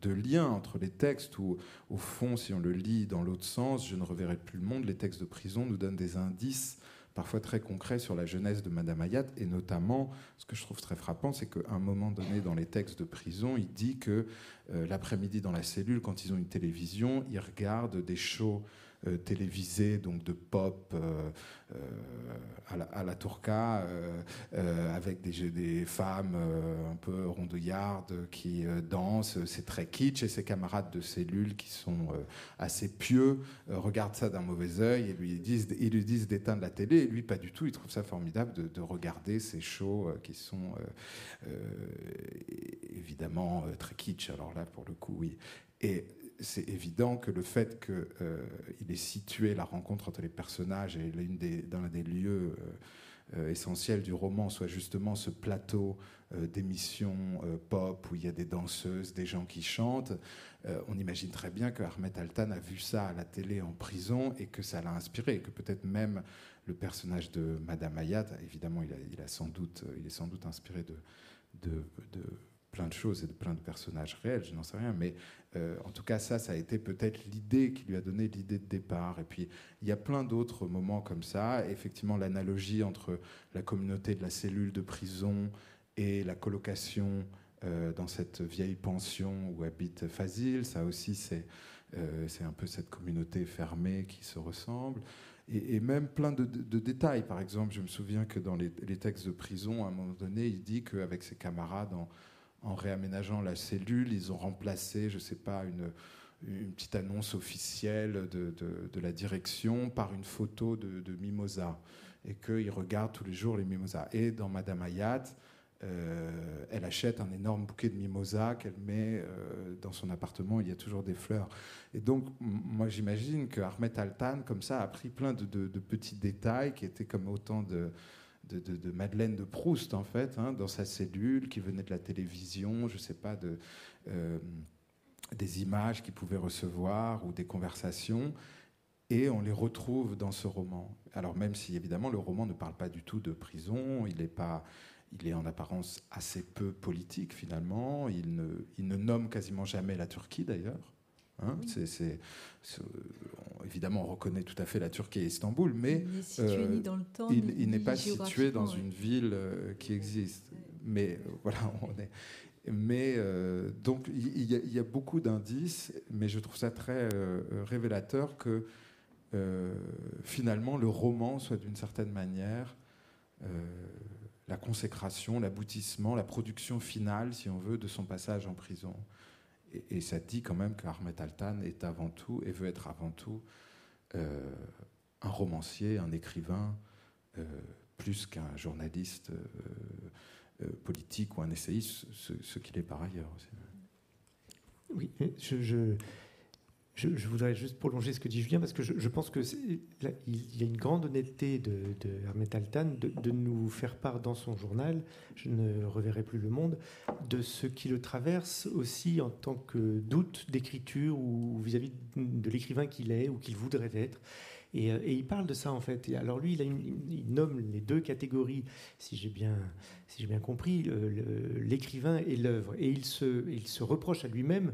S5: de liens entre les textes où, au fond, si on le lit dans l'autre sens, je ne reverrai plus le monde. Les textes de prison nous donnent des indices parfois très concret sur la jeunesse de Madame Hayat, et notamment, ce que je trouve très frappant, c'est qu'à un moment donné dans les textes de prison, il dit que euh, l'après-midi dans la cellule, quand ils ont une télévision, ils regardent des shows euh, donc de pop euh, à la, à, Tourca, avec des, des femmes un peu rondouillardes qui dansent. C'est très kitsch et ses camarades de cellule qui sont assez pieux regardent ça d'un mauvais œil et lui disent, ils lui disent d'éteindre la télé. Et lui, pas du tout. Il trouve ça formidable de, de regarder ces shows qui sont évidemment très kitsch. Alors là, pour le coup, oui. Et c'est évident que le fait qu'il euh, ait situé la rencontre entre les personnages et l'une des, dans l'un des lieux euh, euh, essentiels du roman soit justement ce plateau d'émissions pop où il y a des danseuses, des gens qui chantent, on imagine très bien que Ahmed Altan a vu ça à la télé en prison et que ça l'a inspiré, et que peut-être même le personnage de Madame Ayat, évidemment, il, a, sans doute, il est sans doute inspiré de plein de choses et de plein de personnages réels, je n'en sais rien, mais euh, en tout cas ça, ça a été peut-être l'idée qui lui a donné l'idée de départ. Et puis il y a plein d'autres moments comme ça. Effectivement, l'analogie entre la communauté de la cellule de prison et la colocation euh, dans cette vieille pension où habite Fazil, ça aussi c'est euh, un peu cette communauté fermée qui se ressemble. Et, même plein de, détails. Par exemple, je me souviens que dans les, textes de prison, à un moment donné, il dit qu'avec ses camarades en réaménageant la cellule, ils ont remplacé, je ne sais pas, une, petite annonce officielle de, de, la direction par une photo de, Mimosa. Et qu'ils regardent tous les jours les mimosas. Et dans Madame Hayat, euh, elle achète un énorme bouquet de mimosas qu'elle met euh, dans son appartement. Il y a toujours des fleurs. Et donc, moi, j'imagine que Ahmed Altan, comme ça, a pris plein de, de, petits détails qui étaient comme autant de, de, Madeleine de Proust, en fait, hein, dans sa cellule, qui venait de la télévision, je ne sais pas, de, euh, des images qu'il pouvait recevoir ou des conversations. Et on les retrouve dans ce roman. Alors même si évidemment le roman ne parle pas du tout de prison, il est, pas, il est en apparence assez peu politique finalement, il ne, il ne nomme quasiment jamais la Turquie d'ailleurs. Hein, c'est, évidemment, on reconnaît tout à fait la Turquie et Istanbul, mais il, n'est pas situé dans une ville euh, qui existe. Mais euh, voilà, <laughs> on est. Mais euh, donc, il y, a beaucoup d'indices, mais je trouve ça très révélateur que finalement le roman soit d'une certaine manière la consécration, l'aboutissement, la production finale, si on veut, de son passage en prison et, ça dit quand même qu'Ahmed Altan est avant tout, et veut être avant tout, euh, un romancier, un écrivain, euh, plus qu'un journaliste euh, politique ou un essayiste, ce, qu'il est par ailleurs aussi.
S4: Oui, je, voudrais juste prolonger ce que dit Julien, parce que je, pense qu'il y a une grande honnêteté de, de Altan de, nous faire part dans son journal, je ne reverrai plus le monde, de ce qui le traverse aussi en tant que doute d'écriture ou vis-à-vis de l'écrivain qu'il est ou qu'il voudrait être. Et, euh, il parle de ça en fait. alors lui, il, nomme les deux catégories, si j'ai bien, compris, l'écrivain et l'œuvre. Et il se reproche à lui-même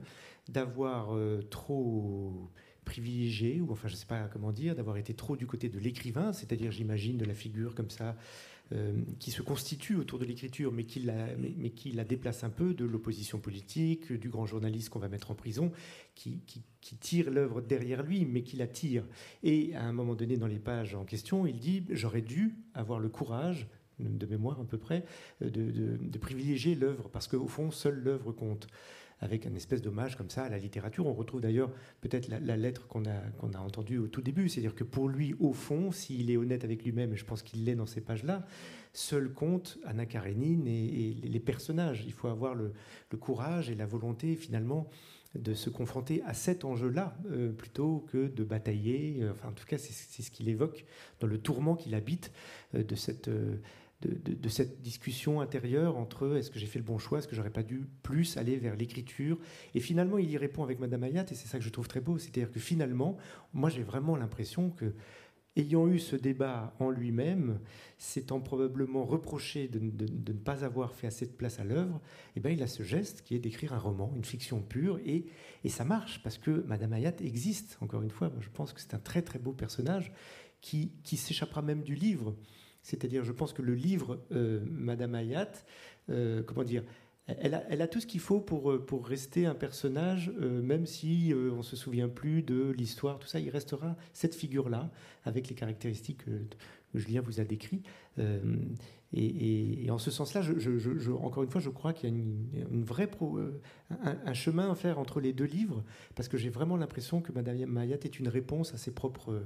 S4: d'avoir euh, trop privilégié, ou enfin je ne sais pas comment dire, d'avoir été trop du côté de l'écrivain, c'est-à-dire j'imagine de la figure comme ça, euh, qui se constitue autour de l'écriture, mais la, mais, qui la déplace un peu de l'opposition politique, du grand journaliste qu'on va mettre en prison, qui, qui, tire l'œuvre derrière lui, mais qui la tire. Et à un moment donné, dans les pages en question, il dit, j'aurais dû avoir le courage, de mémoire à peu près, de, de, de privilégier l'œuvre, parce qu'au fond, seule l'œuvre compte avec un espèce d'hommage comme ça à la littérature. On retrouve d'ailleurs peut-être la, lettre qu'on a, entendue au tout début, c'est-à-dire que pour lui, au fond, s'il est honnête avec lui-même, et je pense qu'il l'est dans ces pages-là, seul compte Anna Karenine et, les personnages. Il faut avoir le, courage et la volonté finalement de se confronter à cet enjeu-là euh, plutôt que de batailler. Enfin, en tout cas, c'est ce qu'il évoque dans le tourment qu'il habite euh, de cette, euh, de, cette discussion intérieure entre est-ce que j'ai fait le bon choix, est-ce que j'aurais pas dû plus aller vers l'écriture. Et finalement, il y répond avec Madame Ayat, et c'est ça que je trouve très beau, c'est-à-dire que finalement, moi j'ai vraiment l'impression que, ayant eu ce débat en lui-même, s'étant probablement reproché de, ne pas avoir fait assez de place à l'œuvre, eh ben, il a ce geste qui est d'écrire un roman, une fiction pure, et, et ça marche parce que Madame Ayat existe. Encore une fois, je pense que c'est un très très beau personnage qui, qui s'échappera même du livre. C'est-à-dire, je pense que le livre, euh, Madame Hayat, euh, comment dire, elle a, tout ce qu'il faut pour, euh, pour rester un personnage, même si on ne se souvient plus de l'histoire, tout ça, il restera cette figure-là, avec les caractéristiques que, Julien vous a décrites. Et, en ce sens-là, encore une fois, je crois qu'il y a une, vraie un, un, chemin à faire entre les deux livres, parce que j'ai vraiment l'impression que Madame Mayat est une réponse à ses propres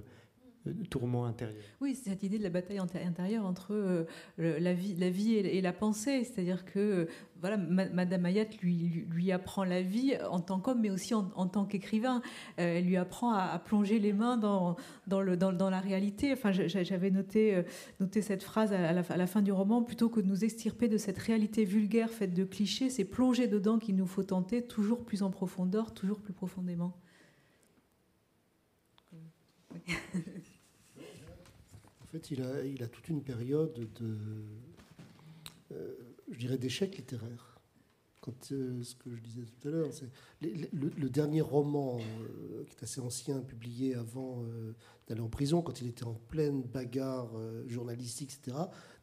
S4: tourment intérieur.
S2: Oui, c'est cette idée de la bataille intérieure entre euh, la vie, la vie et, la pensée. C'est-à-dire que euh, voilà, Madame Hayat lui, lui, apprend la vie en tant qu'homme, mais aussi en, tant qu'écrivain. Euh, elle lui apprend à, plonger les mains dans, dans, le, dans, dans la réalité. Enfin, j'avais noté, noté cette phrase à la, à la, fin du roman plutôt que de nous extirper de cette réalité vulgaire faite de clichés, c'est plonger dedans qu'il nous faut tenter toujours plus en profondeur, toujours plus profondément. <laughs>
S3: fait, il a, toute une période de, euh, je dirais, d'échec littéraire. Quand, euh, ce que je disais tout à l'heure, c'est le, dernier roman, euh, qui est assez ancien, publié avant d'aller en prison, quand il était en pleine bagarre journalistique, etc.,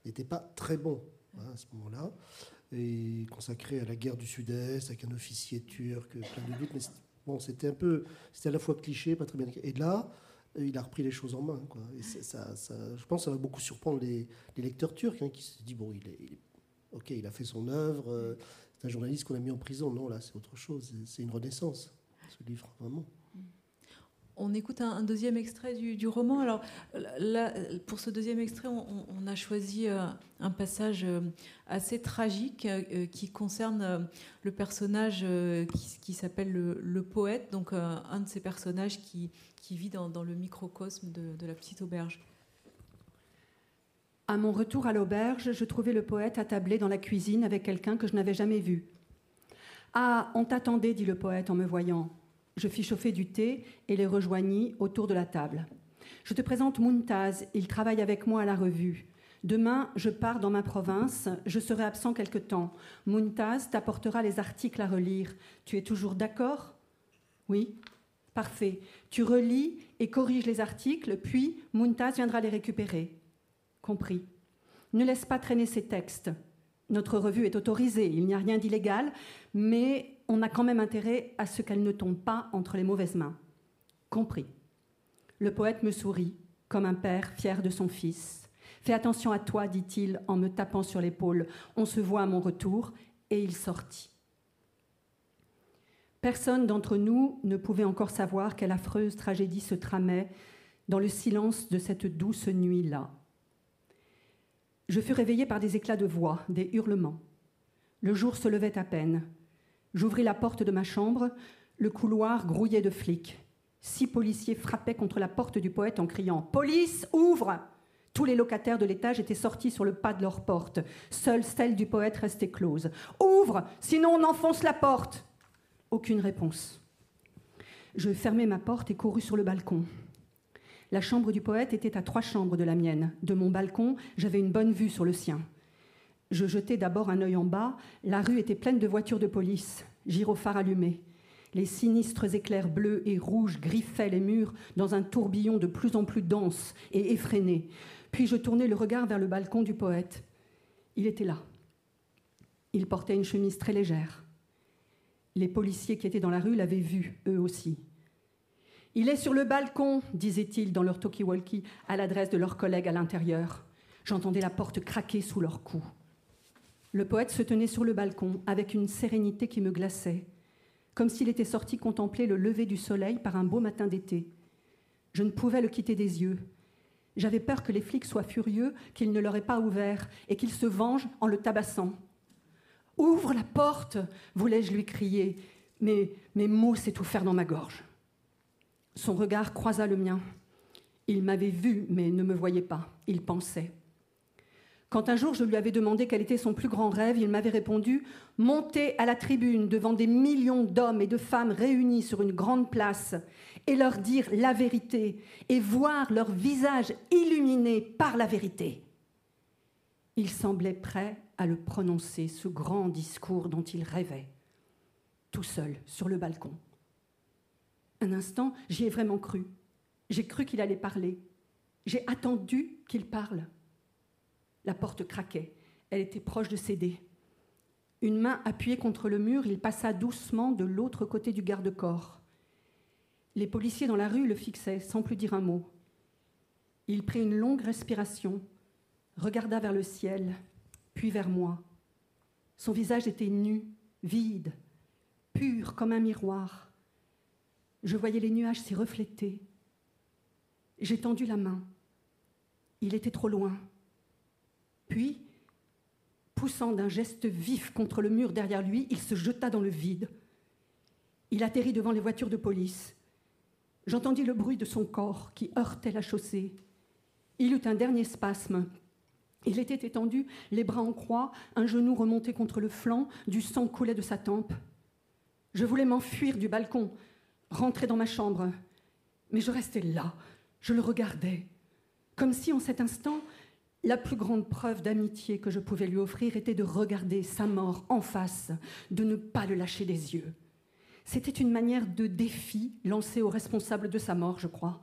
S3: n'était pas très bon hein, à ce moment-là, et consacré à la guerre du Sud-Est, avec un officier turc, plein de doutes, mais bon, c'était un peu, c'était à la fois cliché, pas très bien. Et là, il a repris les choses en main. Quoi. Je pense que ça va beaucoup surprendre les, lecteurs turcs hein, qui se disent bon, il est, il a fait son œuvre, euh, c'est un journaliste qu'on a mis en prison. Non, là, c'est autre chose. C'est une renaissance, ce livre, vraiment.
S2: On écoute un, deuxième extrait du, roman. Alors pour ce deuxième extrait, on, a choisi euh, un passage euh, assez tragique euh, qui concerne le personnage qui, s'appelle le, poète, donc un de ces personnages qui, vit dans, le microcosme de, la petite auberge.
S1: À mon retour à l'auberge, je trouvais le poète attablé dans la cuisine avec quelqu'un que je n'avais jamais vu. Ah, on t'attendait, dit le poète en me voyant. Je fis chauffer du thé et les rejoignis autour de la table. Je te présente Muntaz, il travaille avec moi à la revue. Demain, je pars dans ma province, je serai absent quelque temps. Muntaz t'apportera les articles à relire. Tu es toujours d'accord? Oui Parfait. Tu relis et corriges les articles, puis Muntaz viendra les récupérer. Compris. Ne laisse pas traîner ces textes. Notre revue est autorisée, il n'y a rien d'illégal, mais on a quand même intérêt à ce qu'elle ne tombe pas entre les mauvaises mains. Compris. Le poète me sourit, comme un père fier de son fils. Fais attention à toi, dit-il en me tapant sur l'épaule. On se voit à mon retour, et il sortit. Personne d'entre nous ne pouvait encore savoir quelle affreuse tragédie se tramait dans le silence de cette douce nuit-là. Je fus réveillée par des éclats de voix, des hurlements. Le jour se levait à peine. J'ouvris la porte de ma chambre, le couloir grouillait de flics. Six policiers frappaient contre la porte du poète en criant Police, ouvre Tous les locataires de l'étage étaient sortis sur le pas de leur porte. Seule celle du poète restait close. Ouvre, sinon on enfonce la porte aucune réponse. Je fermai ma porte et courus sur le balcon. La chambre du poète était à trois chambres de la mienne. De mon balcon, j'avais une bonne vue sur le sien. Je jetai d'abord un œil en bas. La rue était pleine de voitures de police, gyrophares allumés. Les sinistres éclairs bleus et rouges griffaient les murs dans un tourbillon de plus en plus dense et effréné. Puis je tournai le regard vers le balcon du poète. Il était là. Il portait une chemise très légère. Les policiers qui étaient dans la rue l'avaient vu, eux aussi. Il est sur le balcon, disaient-ils dans leur talkie-walkie à l'adresse de leurs collègues à l'intérieur. J'entendais la porte craquer sous leurs coups. Le poète se tenait sur le balcon avec une sérénité qui me glaçait, comme s'il était sorti contempler le lever du soleil par un beau matin d'été. Je ne pouvais le quitter des yeux. J'avais peur que les flics soient furieux, qu'ils ne l'auraient pas ouvert et qu'ils se vengent en le tabassant. Ouvre la porte voulais-je lui crier, mais mes mots s'étouffèrent dans ma gorge. Son regard croisa le mien. Il m'avait vu, mais ne me voyait pas. Il pensait. Quand un jour je lui avais demandé quel était son plus grand rêve, il m'avait répondu Monter à la tribune devant des millions d'hommes et de femmes réunis sur une grande place et leur dire la vérité et voir leur visage illuminé par la vérité. Il semblait prêt à le prononcer, ce grand discours dont il rêvait, tout seul, sur le balcon. Un instant, j'y ai vraiment cru. J'ai cru qu'il allait parler. J'ai attendu qu'il parle. La porte craquait. Elle était proche de céder. Une main appuyée contre le mur, il passa doucement de l'autre côté du garde-corps. Les policiers dans la rue le fixaient sans plus dire un mot. Il prit une longue respiration, regarda vers le ciel, puis vers moi. Son visage était nu, vide, pur comme un miroir. Je voyais les nuages s'y refléter. J'ai la main. Il était trop loin. Puis, poussant d'un geste vif contre le mur derrière lui, il se jeta dans le vide. Il atterrit devant les voitures de police. J'entendis le bruit de son corps qui heurtait la chaussée. Il eut un dernier spasme, il était étendu, les bras en croix, un genou remonté contre le flanc, du sang coulait de sa tempe. Je voulais m'enfuir du balcon, rentrer dans ma chambre, mais je restais là, je le regardais, comme si en cet instant, la plus grande preuve d'amitié que je pouvais lui offrir était de regarder sa mort en face, de ne pas le lâcher des yeux. C'était une manière de défi lancé aux responsables de sa mort, je crois.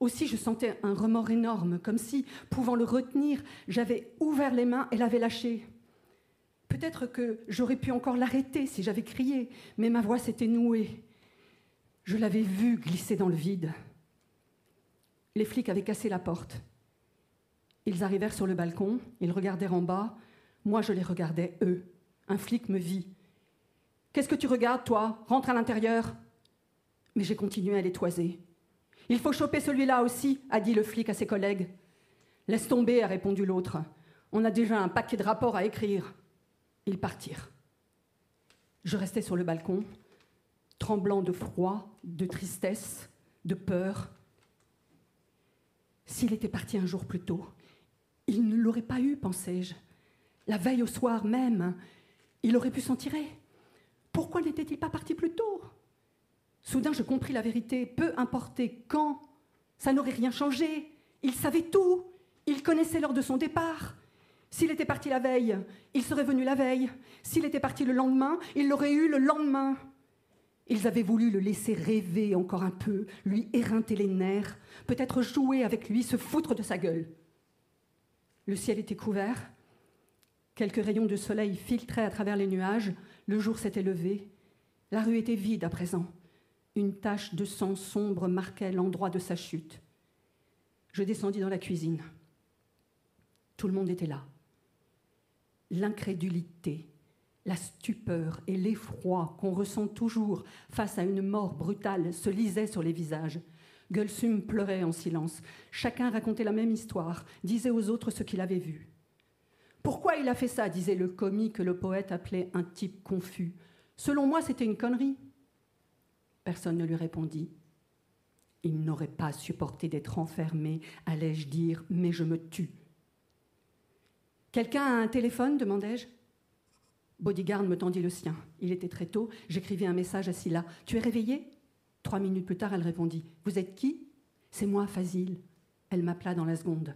S1: Aussi, je sentais un remords énorme, comme si, pouvant le retenir, j'avais ouvert les mains et l'avais lâché. Peut-être que j'aurais pu encore l'arrêter si j'avais crié, mais ma voix s'était nouée. Je l'avais vu glisser dans le vide. Les flics avaient cassé la porte. Ils arrivèrent sur le balcon, ils regardèrent en bas. Moi, je les regardais, eux. Un flic me vit. Qu'est-ce que tu regardes, toi? Rentre à l'intérieur. Mais j'ai continué à les toiser. Il faut choper celui-là aussi, a dit le flic à ses collègues. Laisse tomber, a répondu l'autre. On a déjà un paquet de rapports à écrire. Ils partirent. Je restais sur le balcon, tremblant de froid, de tristesse, de peur. S'il était parti un jour plus tôt, Il ne l'aurait pas eu, pensai-je. La veille au soir même, il aurait pu s'en tirer. Pourquoi n'était-il pas parti plus tôt? Soudain, je compris la vérité. Peu importait quand, ça n'aurait rien changé. Il savait tout. Il connaissait l'heure de son départ. S'il était parti la veille, il serait venu la veille. S'il était parti le lendemain, il l'aurait eu le lendemain. Ils avaient voulu le laisser rêver encore un peu, lui éreinter les nerfs, peut-être jouer avec lui, se foutre de sa gueule. Le ciel était couvert, quelques rayons de soleil filtraient à travers les nuages, le jour s'était levé, la rue était vide à présent. Une tache de sang sombre marquait l'endroit de sa chute. Je descendis dans la cuisine. Tout le monde était là. L'incrédulité, la stupeur et l'effroi qu'on ressent toujours face à une mort brutale se lisaient sur les visages. Gulsum pleurait en silence. Chacun racontait la même histoire, disait aux autres ce qu'il avait vu. Pourquoi il a fait ça disait le commis que le poète appelait un type confus. Selon moi, c'était une connerie. Personne ne lui répondit. Il n'aurait pas supporté d'être enfermé, allais-je dire, mais je me tue. Quelqu'un a un téléphone demandai-je. Bodyguard me tendit le sien. Il était très tôt. J'écrivis un message à Scylla. Tu es réveillée Trois minutes plus tard, elle répondit Vous êtes qui? C'est moi, Fazil. Elle m'appela dans la seconde.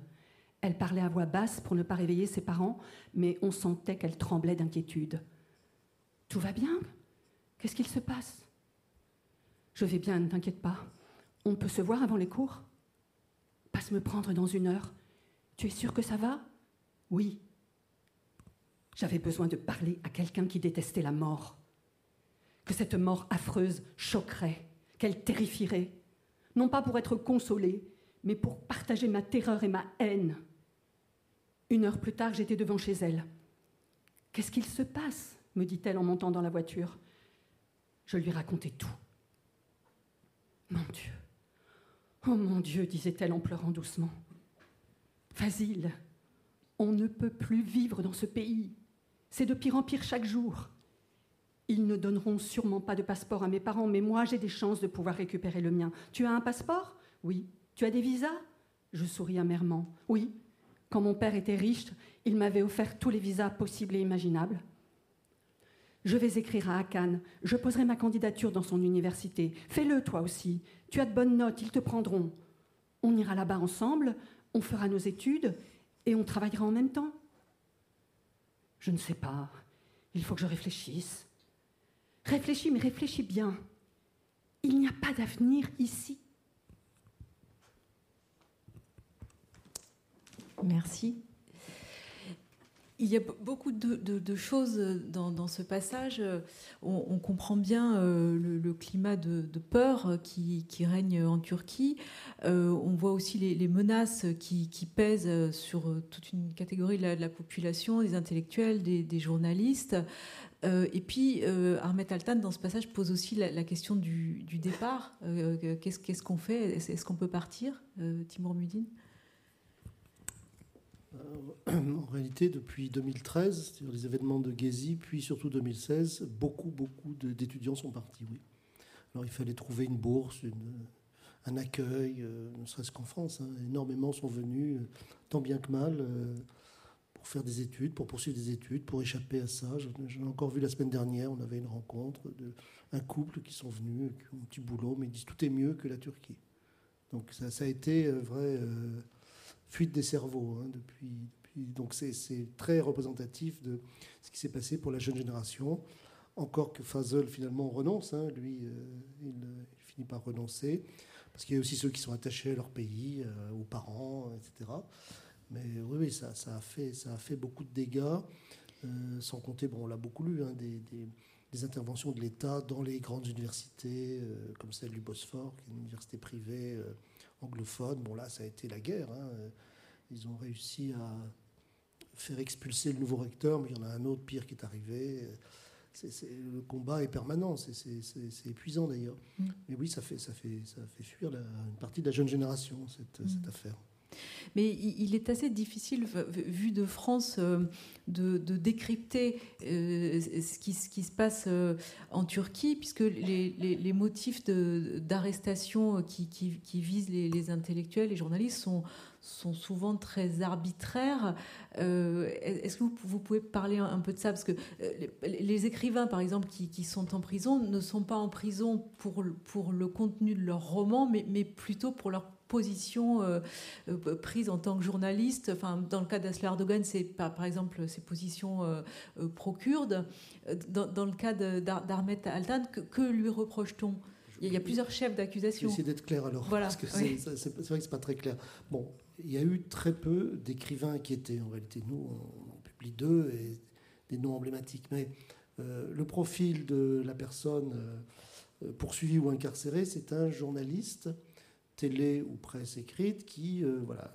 S1: Elle parlait à voix basse pour ne pas réveiller ses parents, mais on sentait qu'elle tremblait d'inquiétude. Tout va bien? Qu'est-ce qu'il se passe Je vais bien, ne t'inquiète pas. On peut se voir avant les cours? Passe me prendre dans une heure. Tu es sûr que ça va? Oui. J'avais besoin de parler à quelqu'un qui détestait la mort. Que cette mort affreuse choquerait, qu'elle terrifierait. Non pas pour être consolée, mais pour partager ma terreur et ma haine. Une heure plus tard, j'étais devant chez elle. Qu'est-ce qu'il se passe? me dit-elle en montant dans la voiture. Je lui racontai tout. Mon Dieu, oh mon Dieu, disait-elle en pleurant doucement. Fazil, on ne peut plus vivre dans ce pays. C'est de pire en pire chaque jour. Ils ne donneront sûrement pas de passeport à mes parents, mais moi j'ai des chances de pouvoir récupérer le mien. Tu as un passeport? Oui. Tu as des visas? Je souris amèrement. Oui. Quand mon père était riche, il m'avait offert tous les visas possibles et imaginables. Je vais écrire à Akan. Je poserai ma candidature dans son université. Fais-le toi aussi. Tu as de bonnes notes, ils te prendront. On ira là-bas ensemble, on fera nos études et on travaillera en même temps. Je ne sais pas. Il faut que je réfléchisse. Réfléchis, mais réfléchis bien. Il n'y a pas d'avenir ici.
S2: Merci. Il y a beaucoup de, choses dans, ce passage. On, comprend bien euh, le, climat de, peur qui, règne en Turquie. Euh, on voit aussi les, menaces qui, pèsent sur toute une catégorie de la, population, des intellectuels, des, journalistes. Euh, et puis, Ahmet Altan, dans ce passage, pose aussi la, question du, départ. Qu'est-ce qu'on fait? Est-ce qu'on peut partir Timur Mudin
S3: euh, en réalité, depuis 2013, sur les événements de Gezi, puis surtout 2016, beaucoup, beaucoup d'étudiants sont partis, oui. Alors il fallait trouver une bourse, un accueil, euh, ne serait-ce qu'en France. Hein. Énormément sont venus, euh, tant bien que mal, pour faire des études, pour poursuivre des études, pour échapper à ça. J'en ai encore vu la semaine dernière, on avait une rencontre de un couple qui sont venus, qui ont un petit boulot, mais ils disent tout est mieux que la Turquie. Donc ça, a été vrai fuite des cerveaux hein, depuis, Donc c'est très représentatif de ce qui s'est passé pour la jeune génération. Encore que Fazel finalement renonce, hein, lui, euh, il, finit par renoncer, parce qu'il y a aussi ceux qui sont attachés à leur pays, euh, aux parents, etc. Mais oui, ça, ça, a fait, ça a fait beaucoup de dégâts, euh, sans compter, bon, on l'a beaucoup lu, hein, des, des, interventions de l'État dans les grandes universités, comme celle du Bosphore, qui est une université privée anglophone. Bon, là, ça a été la guerre. Hein. Ils ont réussi à faire expulser le nouveau recteur, mais il y en a un autre pire qui est arrivé. le combat est permanent, c'est épuisant d'ailleurs. Mm. Mais oui, ça fait, ça fait, ça fait fuir une partie de la jeune génération, cette, mm. cette affaire.
S2: Mais il est assez difficile, vu de France, euh, de, décrypter euh, ce qui, se passe euh, en Turquie, puisque les, motifs d'arrestation qui, visent les, intellectuels, les journalistes, sont, souvent très arbitraires. Est-ce que vous, pouvez parler un, peu de ça? Parce que les, écrivains, par exemple, qui, sont en prison, ne sont pas en prison pour, pour le contenu de leur roman, mais, mais plutôt pour leur position euh, prise en tant que journaliste. Enfin, dans le cas d'Asler Erdogan, c'est par exemple ses positions pro-kurdes. Dans, le cas d'Armet Altan, que lui reproche-t-on? Il y a plusieurs chefs d'accusation.
S3: Essayer d'être clair alors,
S2: voilà.
S3: parce que c'est vrai que c'est pas très clair. Bon, il y a eu très peu d'écrivains inquiétés. En réalité, nous, on, publie deux et des noms emblématiques. Mais euh, le profil de la personne euh, poursuivie ou incarcérée, c'est un journaliste, télé ou presse écrite, qui euh, voilà,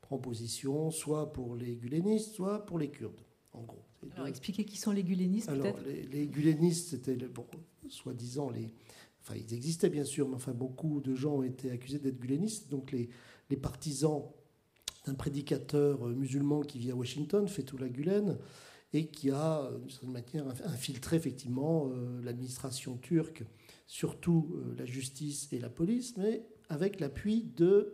S3: prend position soit pour les gulénistes, soit pour les Kurdes, en gros.
S2: Alors, expliquez qui sont les gulénistes, peut-être
S3: les, les gulénistes, c'était, bon, soi-disant, les Enfin, ils existaient bien sûr, mais enfin, beaucoup de gens ont été accusés d'être gulenistes. Donc, les, les partisans d'un prédicateur euh, musulman qui vit à Washington, Fethullah Gulen, et qui a, euh, d'une certaine manière, infiltré effectivement euh, l'administration turque, surtout la justice et la police, mais avec l'appui de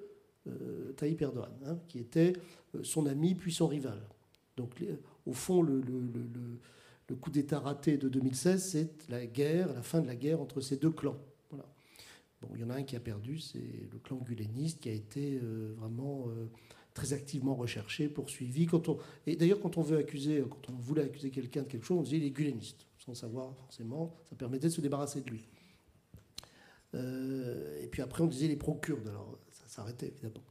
S3: Tayyip Erdogan, hein, qui était son ami puis son rival. Donc, au fond, le, coup d'État raté de 2016, c'est la guerre, la fin de la guerre entre ces deux clans. Bon, il y en a un qui a perdu, c'est le clan guléniste qui a été euh, vraiment euh, très activement recherché, poursuivi. Et d'ailleurs, quand on veut accuser, quand on voulait accuser quelqu'un de quelque chose, on disait il est guléniste, sans savoir forcément. Ça permettait de se débarrasser de lui. Euh, et puis après, on disait les pro-kurdes. Alors, ça s'arrêtait évidemment.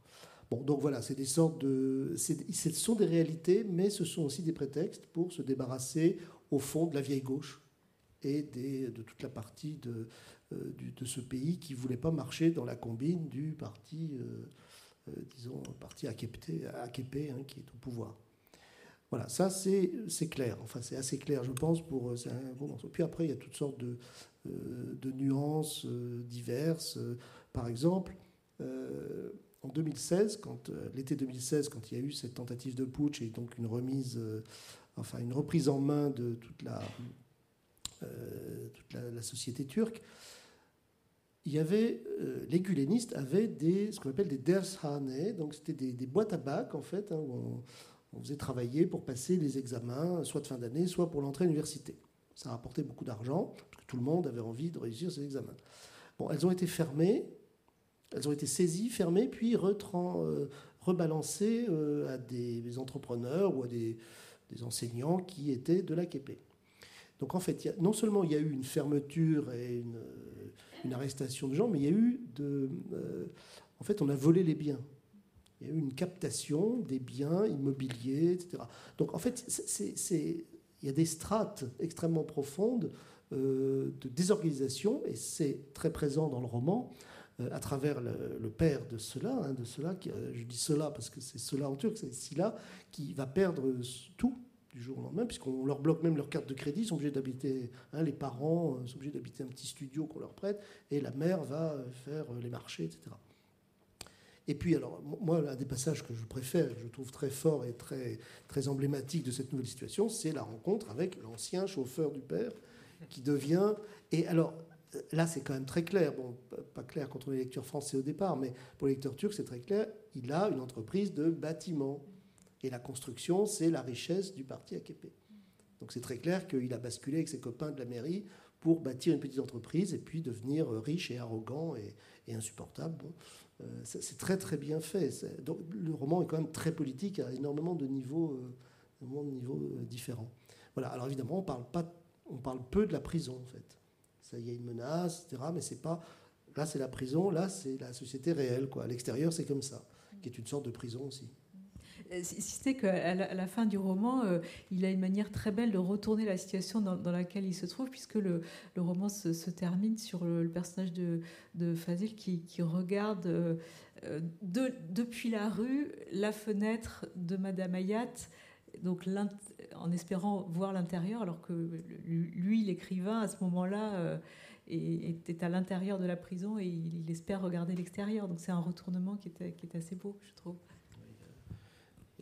S3: Bon, donc voilà, c'est des sortes de. Ce sont des réalités, mais ce sont aussi des prétextes pour se débarrasser au fond de la vieille gauche et de toute la partie de, euh, ce pays qui ne voulait pas marcher dans la combine du parti, euh, euh, disons, parti AKP, hein, qui est au pouvoir. Voilà, ça c'est clair, enfin c'est assez clair je pense pour un bon Puis après il y a toutes sortes de, de nuances diverses. Par exemple, en 2016, quand l'été 2016, quand il y a eu cette tentative de putsch et donc une remise enfin une reprise en main de toute la, euh, toute la, société turque, il y avait, euh, les gulénistes avaient des, ce qu'on appelle des dershane, donc c'était des, boîtes à bac en fait, hein, où on, faisait travailler pour passer les examens, soit de fin d'année, soit pour l'entrée à l'université. Ça rapportait beaucoup d'argent, parce que tout le monde avait envie de réussir ces examens. Bon, elles ont été fermées, elles ont été saisies, fermées, puis euh, rebalancées à des entrepreneurs ou à des, enseignants qui étaient de l'AKP. Donc en fait, non seulement il y a eu une fermeture et une, une arrestation de gens, mais il y a eu de... Euh, en fait, on a volé les biens. Il y a eu une captation des biens immobiliers, etc. Donc en fait, c'est, il y a des strates extrêmement profondes euh, de désorganisation, et c'est très présent dans le roman, euh, à travers le, père de cela, hein, de cela qui, euh, je dis cela parce que c'est cela en turc, c'est Silla, qui va perdre tout du jour au lendemain, puisqu'on leur bloque même leur carte de crédit, ils sont obligés d'habiter, hein, les parents sont obligés d'habiter un petit studio qu'on leur prête, et la mère va faire les marchés, etc. Et puis, alors, moi, un des passages que je préfère, que je trouve très fort et très, très emblématique de cette nouvelle situation, c'est la rencontre avec l'ancien chauffeur du père, qui devient. Et alors, là, c'est quand même très clair. Bon, pas clair quand on est lecteur français au départ, mais pour les lecteurs turcs, c'est très clair. Il a une entreprise de bâtiment. Et la construction, c'est la richesse du parti AKP. Donc c'est très clair qu'il a basculé avec ses copains de la mairie pour bâtir une petite entreprise et puis devenir riche et arrogant et, insupportable. Bon, euh, c'est très très bien fait. Le roman est quand même très politique, a énormément de niveaux, euh, de niveaux euh, différents. Voilà. Alors évidemment, on parle pas, on parle peu de la prison en fait ça y a une menace, etc. Mais c'est pas. Là, c'est la prison, là, c'est la société réelle. Quoi. À l'extérieur, c'est comme ça, qui est une sorte de prison aussi.
S2: Euh, si c'était qu'à la, fin du roman, euh, il a une manière très belle de retourner la situation dans, laquelle il se trouve, puisque le, roman se, termine sur le, personnage de, Fazil qui, regarde euh, de, depuis la rue la fenêtre de Madame Ayat donc en espérant voir l'intérieur, alors que lui, l'écrivain, à ce moment-là, euh, était à l'intérieur de la prison et il, espère regarder l'extérieur. Donc c'est un retournement est, qui est assez beau, je trouve.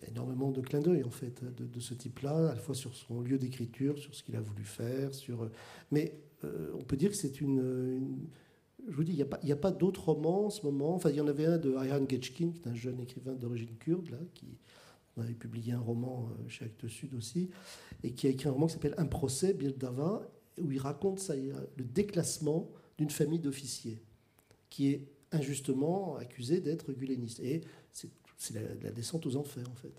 S3: Énormément de clins d'œil en fait de, ce type-là, à la fois sur son lieu d'écriture, sur ce qu'il a voulu faire, sur. Mais euh, on peut dire que c'est une, je vous dis, il n'y a pas, d'autres romans en ce moment. Enfin, il y en avait un de Ayhan Getchkin, qui est un jeune écrivain d'origine kurde, là, qui avait publié un roman euh, chez Actes Sud aussi, et qui a écrit un roman qui s'appelle Un procès, Bildava, où il raconte ça, le déclassement d'une famille d'officiers qui est injustement accusée d'être guléniste. Et c'est la, descente aux enfers, en fait.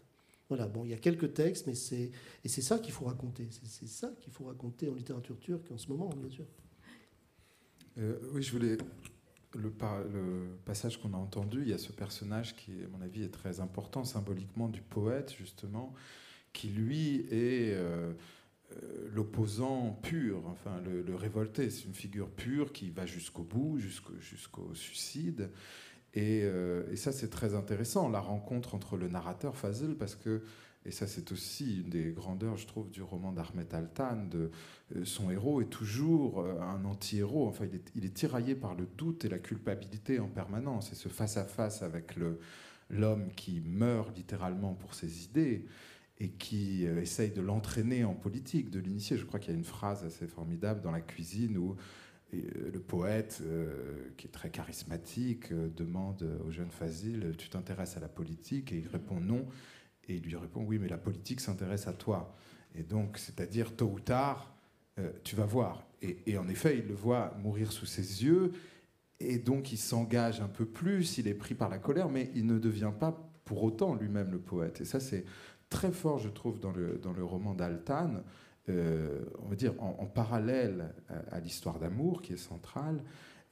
S3: Voilà, bon, il y a quelques textes, mais c'est et c'est ça qu'il faut raconter. C'est ça qu'il faut raconter en littérature turque en ce moment, bien sûr.
S5: Euh, oui, je voulais. Le, passage qu'on a entendu, il y a ce personnage qui, à mon avis, est très important symboliquement du poète, justement, qui lui est euh, euh, l'opposant pur, enfin le, révolté. C'est une figure pure qui va jusqu'au bout, jusqu'au suicide. Et, et ça, c'est très intéressant, la rencontre entre le narrateur Fazil, parce que et ça, c'est aussi une des grandeurs, je trouve, du roman d'Ahmet Altan. De, euh, son héros est toujours euh, un anti-héros. Enfin, il est, il tiraillé par le doute et la culpabilité en permanence. Et ce face-à-face avec l'homme qui meurt littéralement pour ses idées et qui euh, essaye de l'entraîner en politique, de l'initier. Je crois qu'il y a une phrase assez formidable dans la cuisine où le poète, qui est très charismatique, demande au jeune Fazil Tu t'intéresses à la politique? Et il répond non. Et il lui répond Oui, mais la politique s'intéresse à toi. Et donc, c'est-à-dire, tôt ou tard, euh, tu vas voir. Et, en effet, il le voit mourir sous ses yeux. Et donc, il s'engage un peu plus, il est pris par la colère, mais il ne devient pas pour autant lui-même le poète. Et ça, c'est très fort, je trouve, dans le, dans le roman d'Altan. Euh, on va dire en, parallèle à, l'histoire d'amour qui est centrale,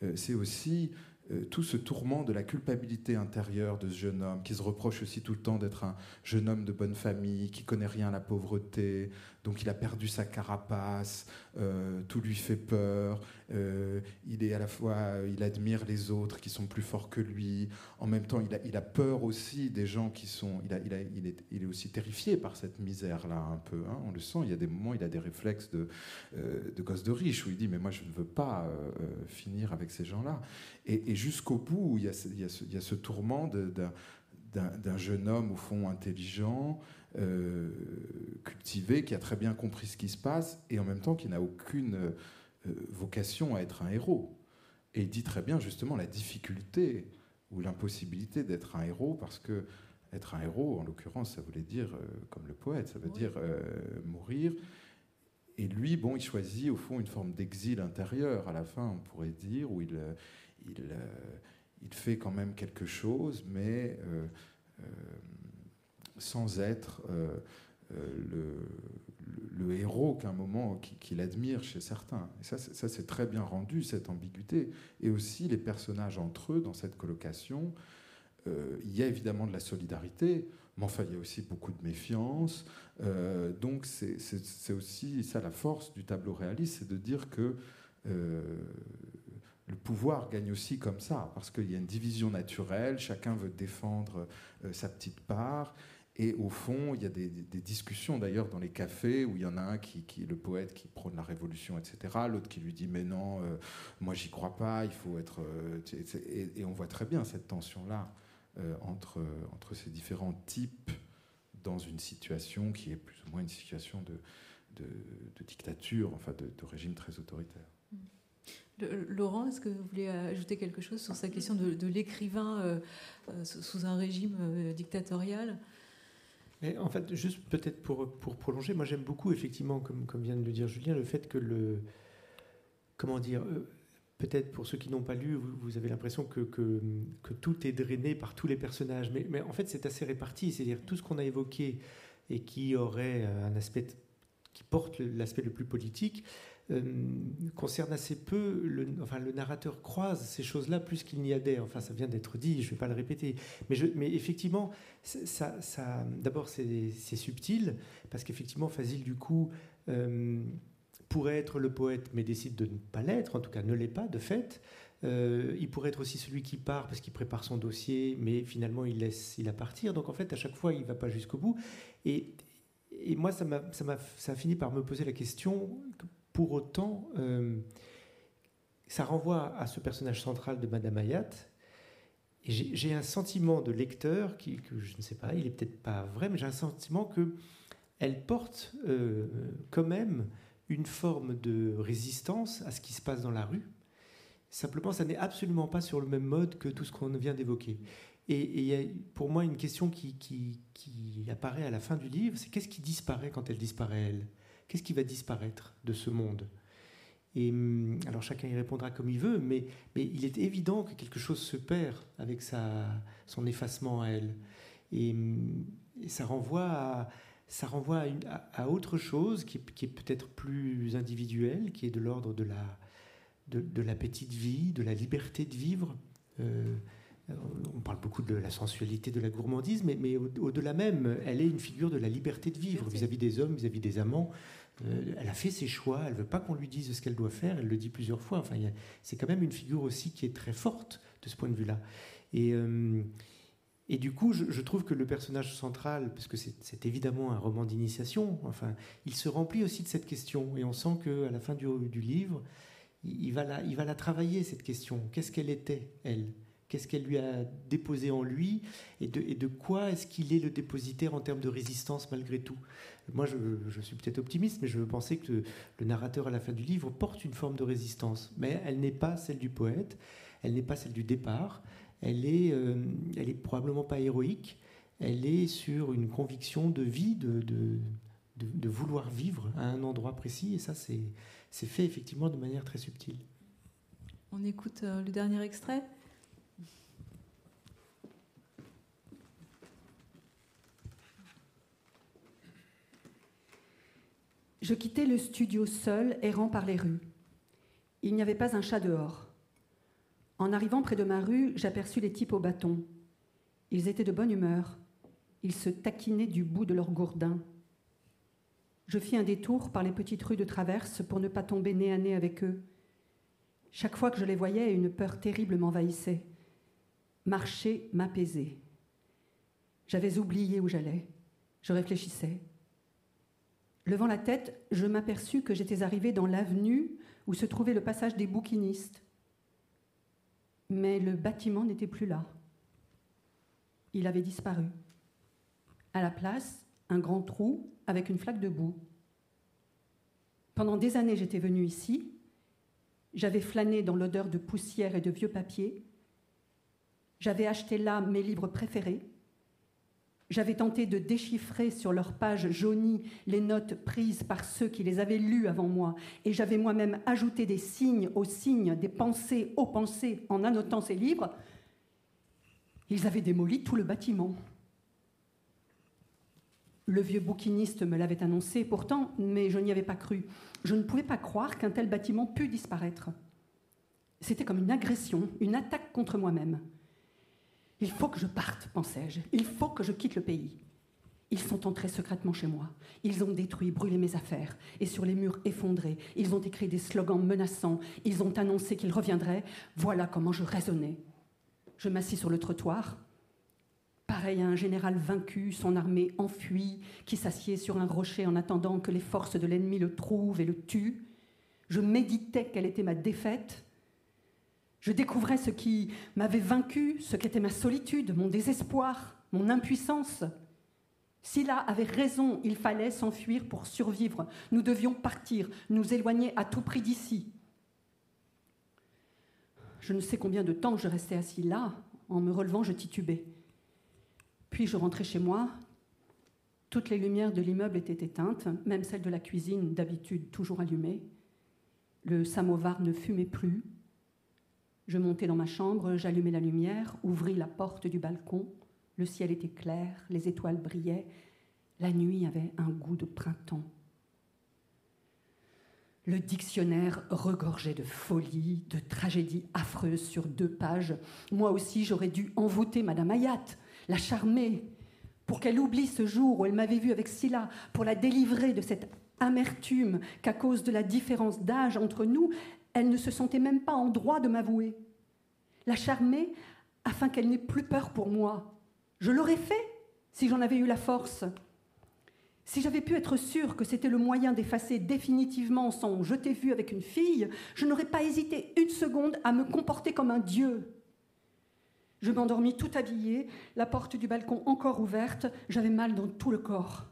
S5: euh, c'est aussi euh, tout ce tourment de la culpabilité intérieure de ce jeune homme, qui se reproche aussi tout le temps d'être un jeune homme de bonne famille, qui connaît rien à la pauvreté, donc il a perdu sa carapace, euh, tout lui fait peur, euh, il est à la fois, il admire les autres qui sont plus forts que lui, en même temps il a, peur aussi des gens qui sont, il, est, aussi terrifié par cette misère-là un peu, hein. on le sent, il y a des moments, il a des réflexes de, gosse de riche, où il dit mais moi je ne veux pas finir avec ces gens-là. Et, jusqu'au bout, il, y a ce, tourment d'un jeune homme, au fond, intelligent, euh, cultivé, qui a très bien compris ce qui se passe, et en même temps qui n'a aucune euh, vocation à être un héros. Et il dit très bien, justement, la difficulté ou l'impossibilité d'être un héros, parce que être un héros, en l'occurrence, ça voulait dire, euh, comme le poète, ça veut dire mourir. Et lui, bon, il choisit au fond une forme d'exil intérieur, à la fin, on pourrait dire, où il, euh, il, fait quand même quelque chose, mais euh, euh, sans être le, héros qu'un moment qu'il admire chez certains. Et ça, c'est très bien rendu, cette ambiguïté. Et aussi les personnages entre eux, dans cette colocation, il y a évidemment de la solidarité, mais enfin, il y a aussi beaucoup de méfiance. donc, c'est aussi ça la force du tableau réaliste, c'est de dire que le pouvoir gagne aussi comme ça, parce qu'il y a une division naturelle, chacun veut défendre euh, sa petite part. Et au fond, il y a des, discussions d'ailleurs dans les cafés où il y en a un qui, qui le poète qui prône la révolution, etc. L'autre qui lui dit mais non, euh, moi j'y crois pas, il faut être. Euh, et, on voit très bien cette tension-là entre, entre ces différents types dans une situation qui est plus ou moins une situation de, de, dictature, enfin de, régime très autoritaire.
S2: Laurent, est-ce que vous voulez ajouter quelque chose sur sa question de, l'écrivain euh, euh, sous un régime euh, dictatorial?
S4: En fait, juste peut-être pour, prolonger, moi j'aime beaucoup, effectivement, comme, vient de le dire Julien, le fait que le. Comment dire Peut-être pour ceux qui n'ont pas lu, vous, avez l'impression que, tout est drainé par tous les personnages. Mais, mais en fait, c'est assez réparti. C'est-à-dire tout ce qu'on a évoqué et qui aurait un aspect. qui porte l'aspect le plus politique euh, concerne assez peu, le, enfin le narrateur croise ces choses-là plus qu'il n'y adhère. Enfin, ça vient d'être dit, je ne vais pas le répéter. Mais, mais effectivement, ça, ça d'abord c'est subtil parce qu'effectivement, Fazil du coup euh, pourrait être le poète, mais décide de ne pas l'être. En tout cas, ne l'est pas de fait. Euh, il pourrait être aussi celui qui part parce qu'il prépare son dossier, mais finalement il laisse il a partir. Donc en fait, à chaque fois, il ne va pas jusqu'au bout. Et, et moi, ça, ça, ça a fini par me poser la question pour autant, euh, ça renvoie à ce personnage central de Madame Hayat. J'ai un sentiment de lecteur qui, je ne sais pas, il est peut-être pas vrai, mais j'ai un sentiment que elle porte euh, quand même une forme de résistance à ce qui se passe dans la rue. Simplement, ça n'est absolument pas sur le même mode que tout ce qu'on vient d'évoquer. Et il y a pour moi une question qui apparaît à la fin du livre, c'est qu'est-ce qui disparaît quand elle disparaît, elle? Qu'est-ce qui va disparaître de ce monde? Et hum, alors chacun y répondra comme il veut, mais, mais, il est évident que quelque chose se perd avec sa, son effacement à elle. Et, hum, ça renvoie à, ça renvoie à, autre chose qui, est peut-être plus individuelle, qui est de l'ordre de la, de, de, petite vie, de la liberté de vivre. Euh, on parle beaucoup de la sensualité, de la gourmandise, mais, mais au-delà même, elle est une figure de la liberté de vivre vis-à-vis des hommes, vis-à-vis des amants. Euh, elle a fait ses choix, elle ne veut pas qu'on lui dise ce qu'elle doit faire, elle le dit plusieurs fois. Enfin, c'est quand même une figure aussi qui est très forte de ce point de vue-là. Et, euh, et du coup, je, trouve que le personnage central, parce que c'est évidemment un roman d'initiation, enfin, il se remplit aussi de cette question. Et on sent qu'à la fin du, du livre, il, va la, il va la travailler, cette question. Qu'est-ce qu'elle était, elle? Qu'est-ce qu'elle lui a déposé en lui et de, quoi est-ce qu'il est le dépositaire en termes de résistance malgré tout. Moi, je, suis peut-être optimiste, mais je veux penser que le narrateur à la fin du livre porte une forme de résistance, mais elle n'est pas celle du poète, elle n'est pas celle du départ, elle est, euh, elle est probablement pas héroïque, elle est sur une conviction de vie, de, de, de, vouloir vivre à un endroit précis, et ça, c'est fait effectivement de manière très subtile.
S2: On écoute euh, le dernier extrait
S1: Je quittais le studio seul, errant par les rues. Il n'y avait pas un chat dehors. En arrivant près de ma rue, j'aperçus les types au bâton. Ils étaient de bonne humeur. Ils se taquinaient du bout de leur gourdin. Je fis un détour par les petites rues de traverse pour ne pas tomber nez à nez avec eux. Chaque fois que je les voyais, une peur terrible m'envahissait. Marcher m'apaisait. J'avais oublié où j'allais. Je réfléchissais. Levant la tête, je m'aperçus que j'étais arrivée dans l'avenue où se trouvait le passage des bouquinistes. Mais le bâtiment n'était plus là. Il avait disparu. À la place, un grand trou avec une flaque de boue. Pendant des années, j'étais venue ici. J'avais flâné dans l'odeur de poussière et de vieux papier. J'avais acheté là mes livres préférés j'avais tenté de déchiffrer sur leurs pages jaunies les notes prises par ceux qui les avaient lues avant moi, et j'avais moi-même ajouté des signes aux signes, des pensées aux pensées en annotant ces livres. Ils avaient démoli tout le bâtiment. Le vieux bouquiniste me l'avait annoncé pourtant, mais je n'y avais pas cru. Je ne pouvais pas croire qu'un tel bâtiment pût disparaître. C'était comme une agression, une attaque contre moi-même. Il faut que je parte, pensais-je. Il faut que je quitte le pays. Ils sont entrés secrètement chez moi. Ils ont détruit, brûlé mes affaires. Et sur les murs effondrés, ils ont écrit des slogans menaçants. Ils ont annoncé qu'ils reviendraient. Voilà comment je raisonnais. Je m'assis sur le trottoir, pareil à un général vaincu, son armée enfuie, qui s'assied sur un rocher en attendant que les forces de l'ennemi le trouvent et le tuent. Je méditais quelle était ma défaite je découvrais ce qui m'avait vaincu, ce qu'était ma solitude, mon désespoir, mon impuissance. Silla avait raison, il fallait s'enfuir pour survivre. Nous devions partir, nous éloigner à tout prix d'ici. Je ne sais combien de temps je restais assis là. En me relevant, je titubais. Puis je rentrais chez moi. Toutes les lumières de l'immeuble étaient éteintes, même celles de la cuisine, d'habitude toujours allumées. Le samovar ne fumait plus. Je montai dans ma chambre, j'allumai la lumière, ouvris la porte du balcon. Le ciel était clair, les étoiles brillaient. La nuit avait un goût de printemps. Le dictionnaire regorgeait de folie, de tragédies affreuses sur deux pages. Moi aussi, j'aurais dû envoûter Madame Hayat, la charmer, pour qu'elle oublie ce jour où elle m'avait vue avec Scylla, pour la délivrer de cette amertume qu'à cause de la différence d'âge entre nous, elle ne se sentait même pas en droit de m'avouer. La charmer afin qu'elle n'ait plus peur pour moi. Je l'aurais fait si j'en avais eu la force. Si j'avais pu être sûre que c'était le moyen d'effacer définitivement son je t'ai vu avec une fille, je n'aurais pas hésité une seconde à me comporter comme un dieu. Je m'endormis tout habillée, la porte du balcon encore ouverte, j'avais mal dans tout le corps.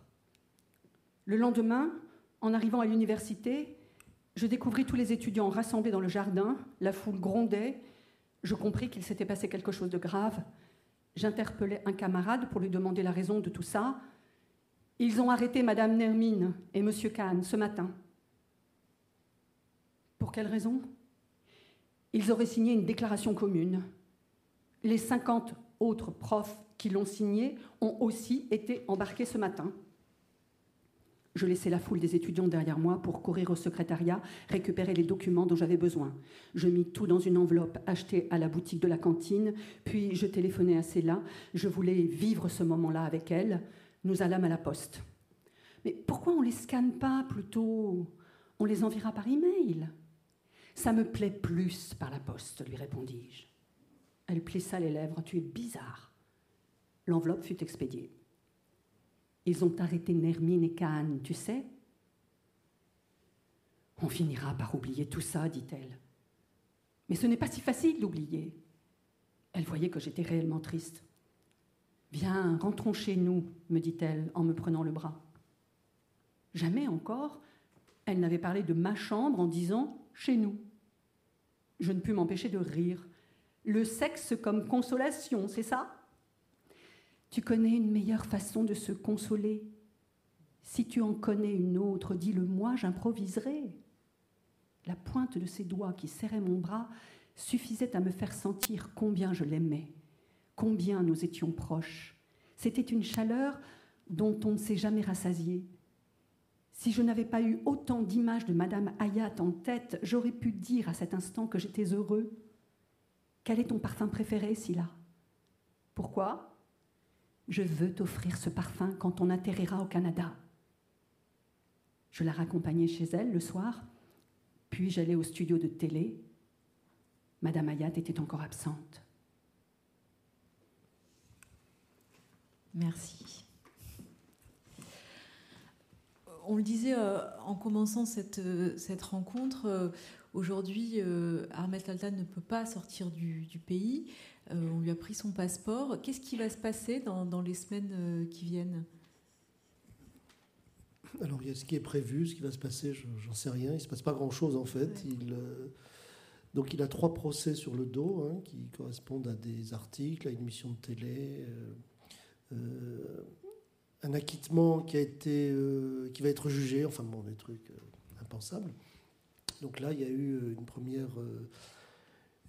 S1: Le lendemain, en arrivant à l'université, Je découvris tous les étudiants rassemblés dans le jardin, la foule grondait, je compris qu'il s'était passé quelque chose de grave. J'interpellai un camarade pour lui demander la raison de tout ça. Ils ont arrêté Madame Nermine et Monsieur Kahn ce matin. Pour quelle raison? Ils auraient signé une déclaration commune. Les 50 autres profs qui l'ont signée ont aussi été embarqués ce matin. Je laissai la foule des étudiants derrière moi pour courir au secrétariat, récupérer les documents dont j'avais besoin. Je mis tout dans une enveloppe achetée à la boutique de la cantine, puis je téléphonai à Céla. Je voulais vivre ce moment-là avec elle. Nous allâmes à la poste. Mais pourquoi on ne les scanne pas plutôt? On les enverra par email. Ça me plaît plus par la poste, lui répondis-je. Elle plissa les lèvres. Tu es bizarre. L'enveloppe fut expédiée. Ils ont arrêté Nermine et Kahn, tu sais On finira par oublier tout ça, dit-elle. Mais ce n'est pas si facile d'oublier. Elle voyait que j'étais réellement triste. Viens, rentrons chez nous, me dit-elle en me prenant le bras. Jamais encore, elle n'avait parlé de ma chambre en disant chez nous. Je ne pus m'empêcher de rire. Le sexe comme consolation, c'est ça? Tu connais une meilleure façon de se consoler. Si tu en connais une autre, dis-le moi, j'improviserai. La pointe de ses doigts qui serraient mon bras suffisait à me faire sentir combien je l'aimais, combien nous étions proches. C'était une chaleur dont on ne s'est jamais rassasié. Si je n'avais pas eu autant d'images de Madame Hayat en tête, j'aurais pu dire à cet instant que j'étais heureux. Quel est ton parfum préféré, Silla? Pourquoi? Je veux t'offrir ce parfum quand on atterrira au Canada. Je la raccompagnai chez elle le soir, puis j'allai au studio de télé. Madame Ayat était encore absente.
S2: Merci. On le disait euh, en commençant cette, euh, cette rencontre, euh, aujourd'hui, Ahmed Altan ne peut pas sortir du pays. Euh, on lui a pris son passeport. Qu'est-ce qui va se passer dans, les semaines euh, qui viennent?
S3: Alors, il y a ce qui est prévu, ce qui va se passer, j'en sais rien. Il ne se passe pas grand-chose, en fait. Il, euh, donc, il a trois procès sur le dos hein, qui correspondent à des articles, à une émission de télé, un acquittement qui, a été, qui va être jugé, enfin, bon, des trucs impensables. Donc là, il y a eu une première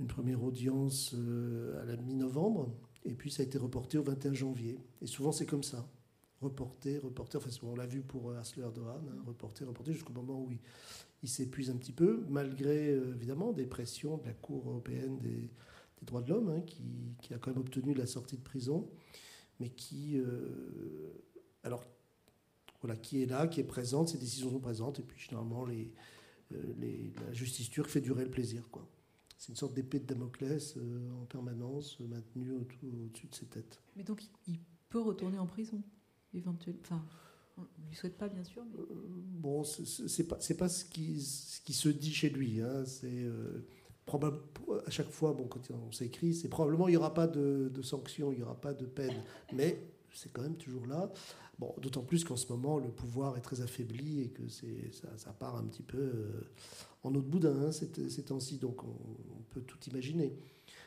S3: une première audience euh, à la mi-novembre, et puis ça a été reporté au 21 janvier. Et souvent c'est comme ça, reporté, reporté. Enfin, on l'a vu pour euh, Asler Dohan, hein, reporté, reporté jusqu'au moment où il, s'épuise un petit peu, malgré euh, évidemment des pressions de la Cour européenne des, droits de l'homme, hein, qui, a quand même obtenu la sortie de prison, mais qui, alors, voilà, qui est là, qui est présente, ces décisions sont présentes, et puis généralement les, la justice turque fait durer le plaisir, quoi c'est une sorte d'épée de Damoclès euh, en permanence euh, maintenue au-dessus de ses têtes.
S2: Mais donc il peut retourner en prison, éventuellement. Enfin, on ne lui souhaite pas, bien sûr. Mais...
S3: Euh, bon, c'est pas, pas ce qui, ce qui se dit chez lui. Hein. C'est probable à chaque fois, bon, quand on s'écrit, c'est probablement il n'y aura pas de, de sanctions, il n'y aura pas de peine, mais c'est quand même toujours là. Bon, d'autant plus qu'en ce moment, le pouvoir est très affaibli et que ça, ça part un petit peu en autre boudin hein, ces, temps-ci, donc on, peut tout imaginer.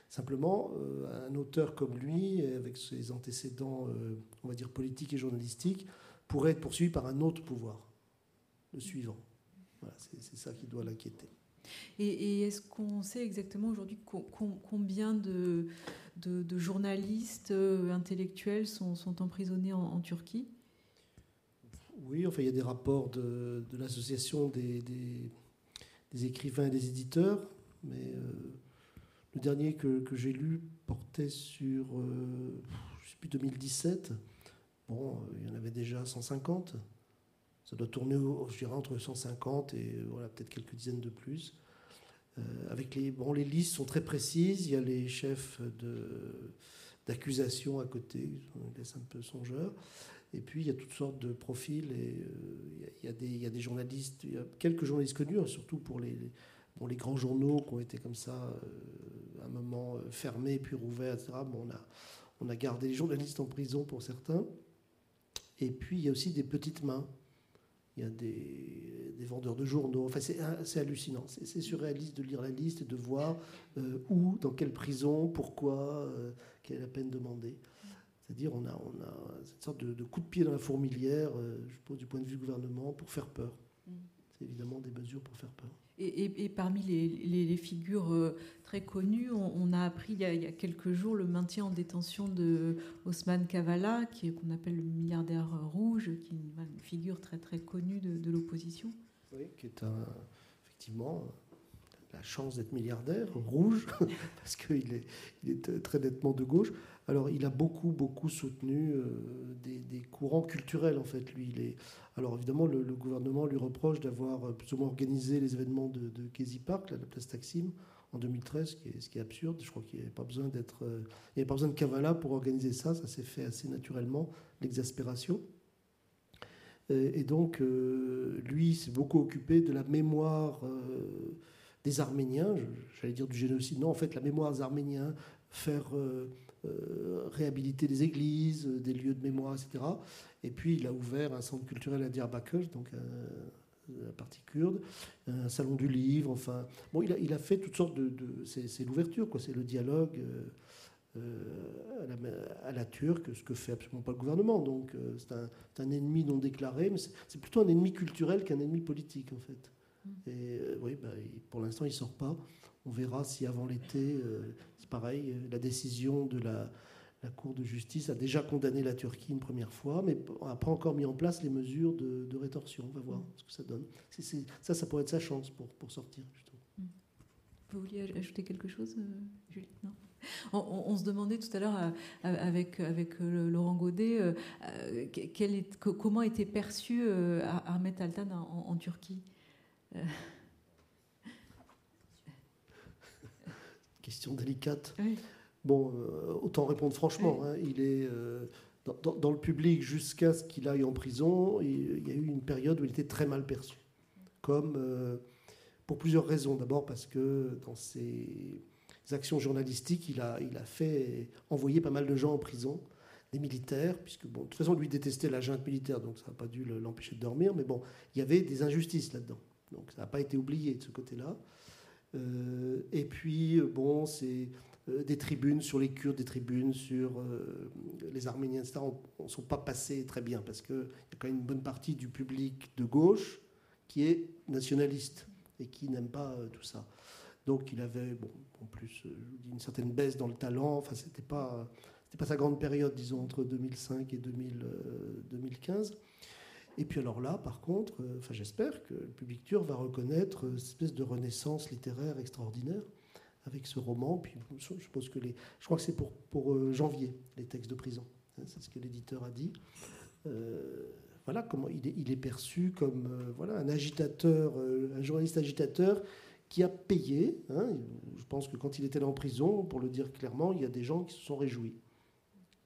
S3: Simplement, euh, un auteur comme lui, avec ses antécédents, euh, on va dire politiques et journalistiques, pourrait être poursuivi par un autre pouvoir, le suivant. Voilà, c'est ça qui doit l'inquiéter.
S2: Et, est-ce qu'on sait exactement aujourd'hui combien de, de, journalistes euh, intellectuels sont emprisonnés en, Turquie?
S3: Oui, enfin, il y a des rapports de, l'association des écrivains et des éditeurs, mais euh, le dernier que, j'ai lu portait sur, euh, je sais plus, 2017. Bon, euh, il y en avait déjà 150. Ça doit tourner, je dirais, entre 150 et voilà, peut-être quelques dizaines de plus. avec les, bon, les listes sont très précises. Il y a les chefs d'accusation à côté, on laisse un peu songeur. Et puis, il y a toutes sortes de profils. Euh, il, y a, des, journalistes, quelques journalistes connus, hein, surtout pour les, grands journaux qui ont été comme ça, euh, à un moment euh, fermés, puis rouverts, etc. On, a, gardé les journalistes en prison pour certains. Et puis, il y a aussi des petites mains. il y a des, vendeurs de journaux. Enfin, c'est hallucinant. C'est surréaliste de lire la liste et de voir où, dans quelle prison, pourquoi, quelle est la peine demandée. C'est-à-dire, on a, on a cette sorte de, coup de pied dans la fourmilière, je suppose, du point de vue du gouvernement, pour faire peur. Mm. C'est évidemment des mesures pour faire peur.
S2: Et, parmi les, figures euh, très connues, on, a appris il y a, quelques jours le maintien en détention de Osman Kavala, qui qu'on appelle le milliardaire rouge, qui est une, figure très très connue de, l'opposition.
S3: Oui, qui est un, effectivement la chance d'être milliardaire, rouge, <laughs> parce qu'il est, il est très nettement de gauche. Alors, il a beaucoup, beaucoup soutenu euh, des, courants culturels, en fait. Lui, il est. Alors, évidemment, le, gouvernement lui reproche d'avoir euh, plus ou moins organisé les événements de, de Casey Park, la place Taksim, en 2013, ce qui est, absurde. Je crois qu'il n'y avait pas besoin d'être, euh, il avait pas besoin de Kavala pour organiser ça. Ça s'est fait assez naturellement, l'exaspération. Et, donc, lui, s'est beaucoup occupé de la mémoire des Arméniens, j'allais dire du génocide. Non, en fait, la mémoire des Arméniens, faire euh, réhabiliter des églises, des lieux de mémoire, etc. Et puis il a ouvert un centre culturel à Diyarbakir, donc la partie kurde, un salon du livre, enfin. Bon, il a, fait toutes sortes de. c'est l'ouverture, quoi, c'est le dialogue. Euh, euh, à, la, turque, ce que fait absolument pas le gouvernement. Donc c'est un, ennemi non déclaré, mais c'est plutôt un ennemi culturel qu'un ennemi politique en fait. Et oui, bah, pour l'instant il sort pas. On verra si avant l'été, c'est pareil, la décision de la, Cour de justice a déjà condamné la Turquie une première fois, mais n'a pas encore mis en place les mesures de, rétorsion. On va voir ce que ça donne. ça, ça pourrait être sa chance pour, sortir.
S2: Mm. Vous vouliez ajouter quelque chose, euh, Julie? On, se demandait tout à l'heure euh, avec, euh, Laurent Godet comment était perçu Ahmet Altan en Turquie?
S3: Question délicate. Bon, euh, autant répondre franchement. Hein. il est euh, dans, le public jusqu'à ce qu'il aille en prison. Il, y a eu une période où il était très mal perçu, comme euh, pour plusieurs raisons. D'abord parce que dans ses actions journalistiques, il a, il a fait envoyer pas mal de gens en prison, des militaires, puisque bon, de toute façon lui détestait la junte militaire, donc ça n'a pas dû l'empêcher de dormir. Mais bon, il y avait des injustices là-dedans, donc ça n'a pas été oublié de ce côté-là. Euh, et puis, euh, bon, c'est euh, des tribunes sur les Kurdes, des tribunes sur les Arméniens, etc., ne sont pas passées très bien parce qu'il y a quand même une bonne partie du public de gauche qui est nationaliste et qui n'aime pas tout ça. Donc il avait, bon, en plus, je vous dis, une certaine baisse dans le talent. Enfin, c'était pas, pas sa grande période, disons, entre 2005 et 2015. Et puis alors là, par contre, euh, enfin, j'espère que le public turc va reconnaître euh, cette espèce de renaissance littéraire extraordinaire avec ce roman. Puis je pense que les, je crois que c'est pour, pour euh, janvier les textes de prison. Hein, c'est ce que l'éditeur a dit. voilà comment il est, perçu comme voilà un agitateur, un journaliste agitateur qui a payé. Hein. je pense que quand il était là en prison, pour le dire clairement, il y a des gens qui se sont réjouis.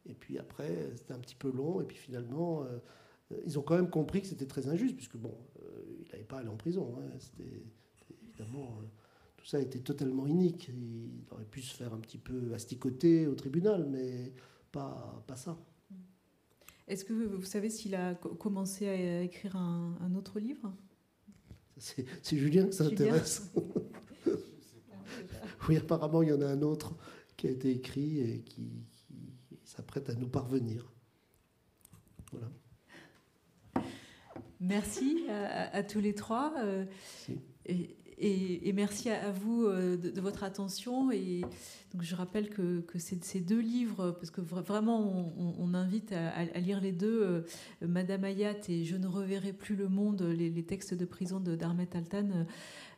S3: Et puis après, c'était un petit peu long. Et puis finalement, ils ont quand même compris que c'était très injuste, puisque bon, euh, il n'avait pas à aller en prison. Hein. C'était évidemment euh, tout ça était totalement inique. Il aurait pu se faire un petit peu asticoter au tribunal, mais pas, pas ça.
S2: Est-ce que vous savez s'il a commencé à écrire un, autre livre?
S3: C'est Julien que ça intéresse. <laughs> oui, apparemment, il y en a un autre qui a été écrit et qui, qui s'apprête à nous parvenir. Voilà.
S2: Merci à, tous les trois. Euh, et, merci à, vous euh, de, votre attention. Et donc je rappelle que, que ces, deux livres, parce que vraiment on, invite à, lire les deux, euh, Madame Ayat et Je ne reverrai plus le monde, les, textes de prison Darmet Altan.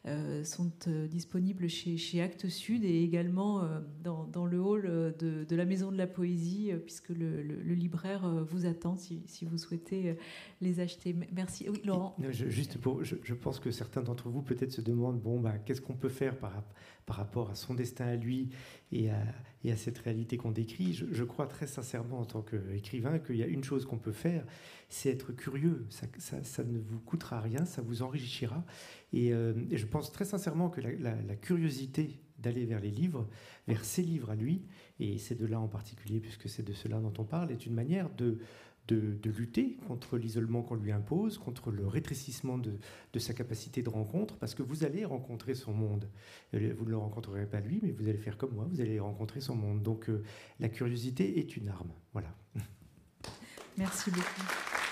S2: Euh, sont euh, disponibles chez, chez, Actes Sud et également euh, dans, le hall de, la Maison de la Poésie, puisque le, libraire vous attend si, vous souhaitez les acheter. Merci. Oui, Laurent.
S4: juste pour, je, pense que certains d'entre vous peut-être se demandent bon, bah, qu'est-ce qu'on peut faire par, rapport à son destin à lui et à, et à cette réalité qu'on décrit. Je, je, crois très sincèrement en tant qu'écrivain qu'il y a une chose qu'on peut faire, c'est être curieux. Ça, ne vous coûtera rien, ça vous enrichira. Et, euh, je pense très sincèrement que la, curiosité d'aller vers les livres, vers ses livres à lui, et c'est de là en particulier, puisque c'est de cela dont on parle, est une manière de, de, lutter contre l'isolement qu'on lui impose, contre le rétrécissement de, sa capacité de rencontre, parce que vous allez rencontrer son monde. Euh, vous ne le rencontrerez pas lui, mais vous allez faire comme moi, vous allez rencontrer son monde. Donc euh, la curiosité est une arme. Voilà.
S2: Merci beaucoup.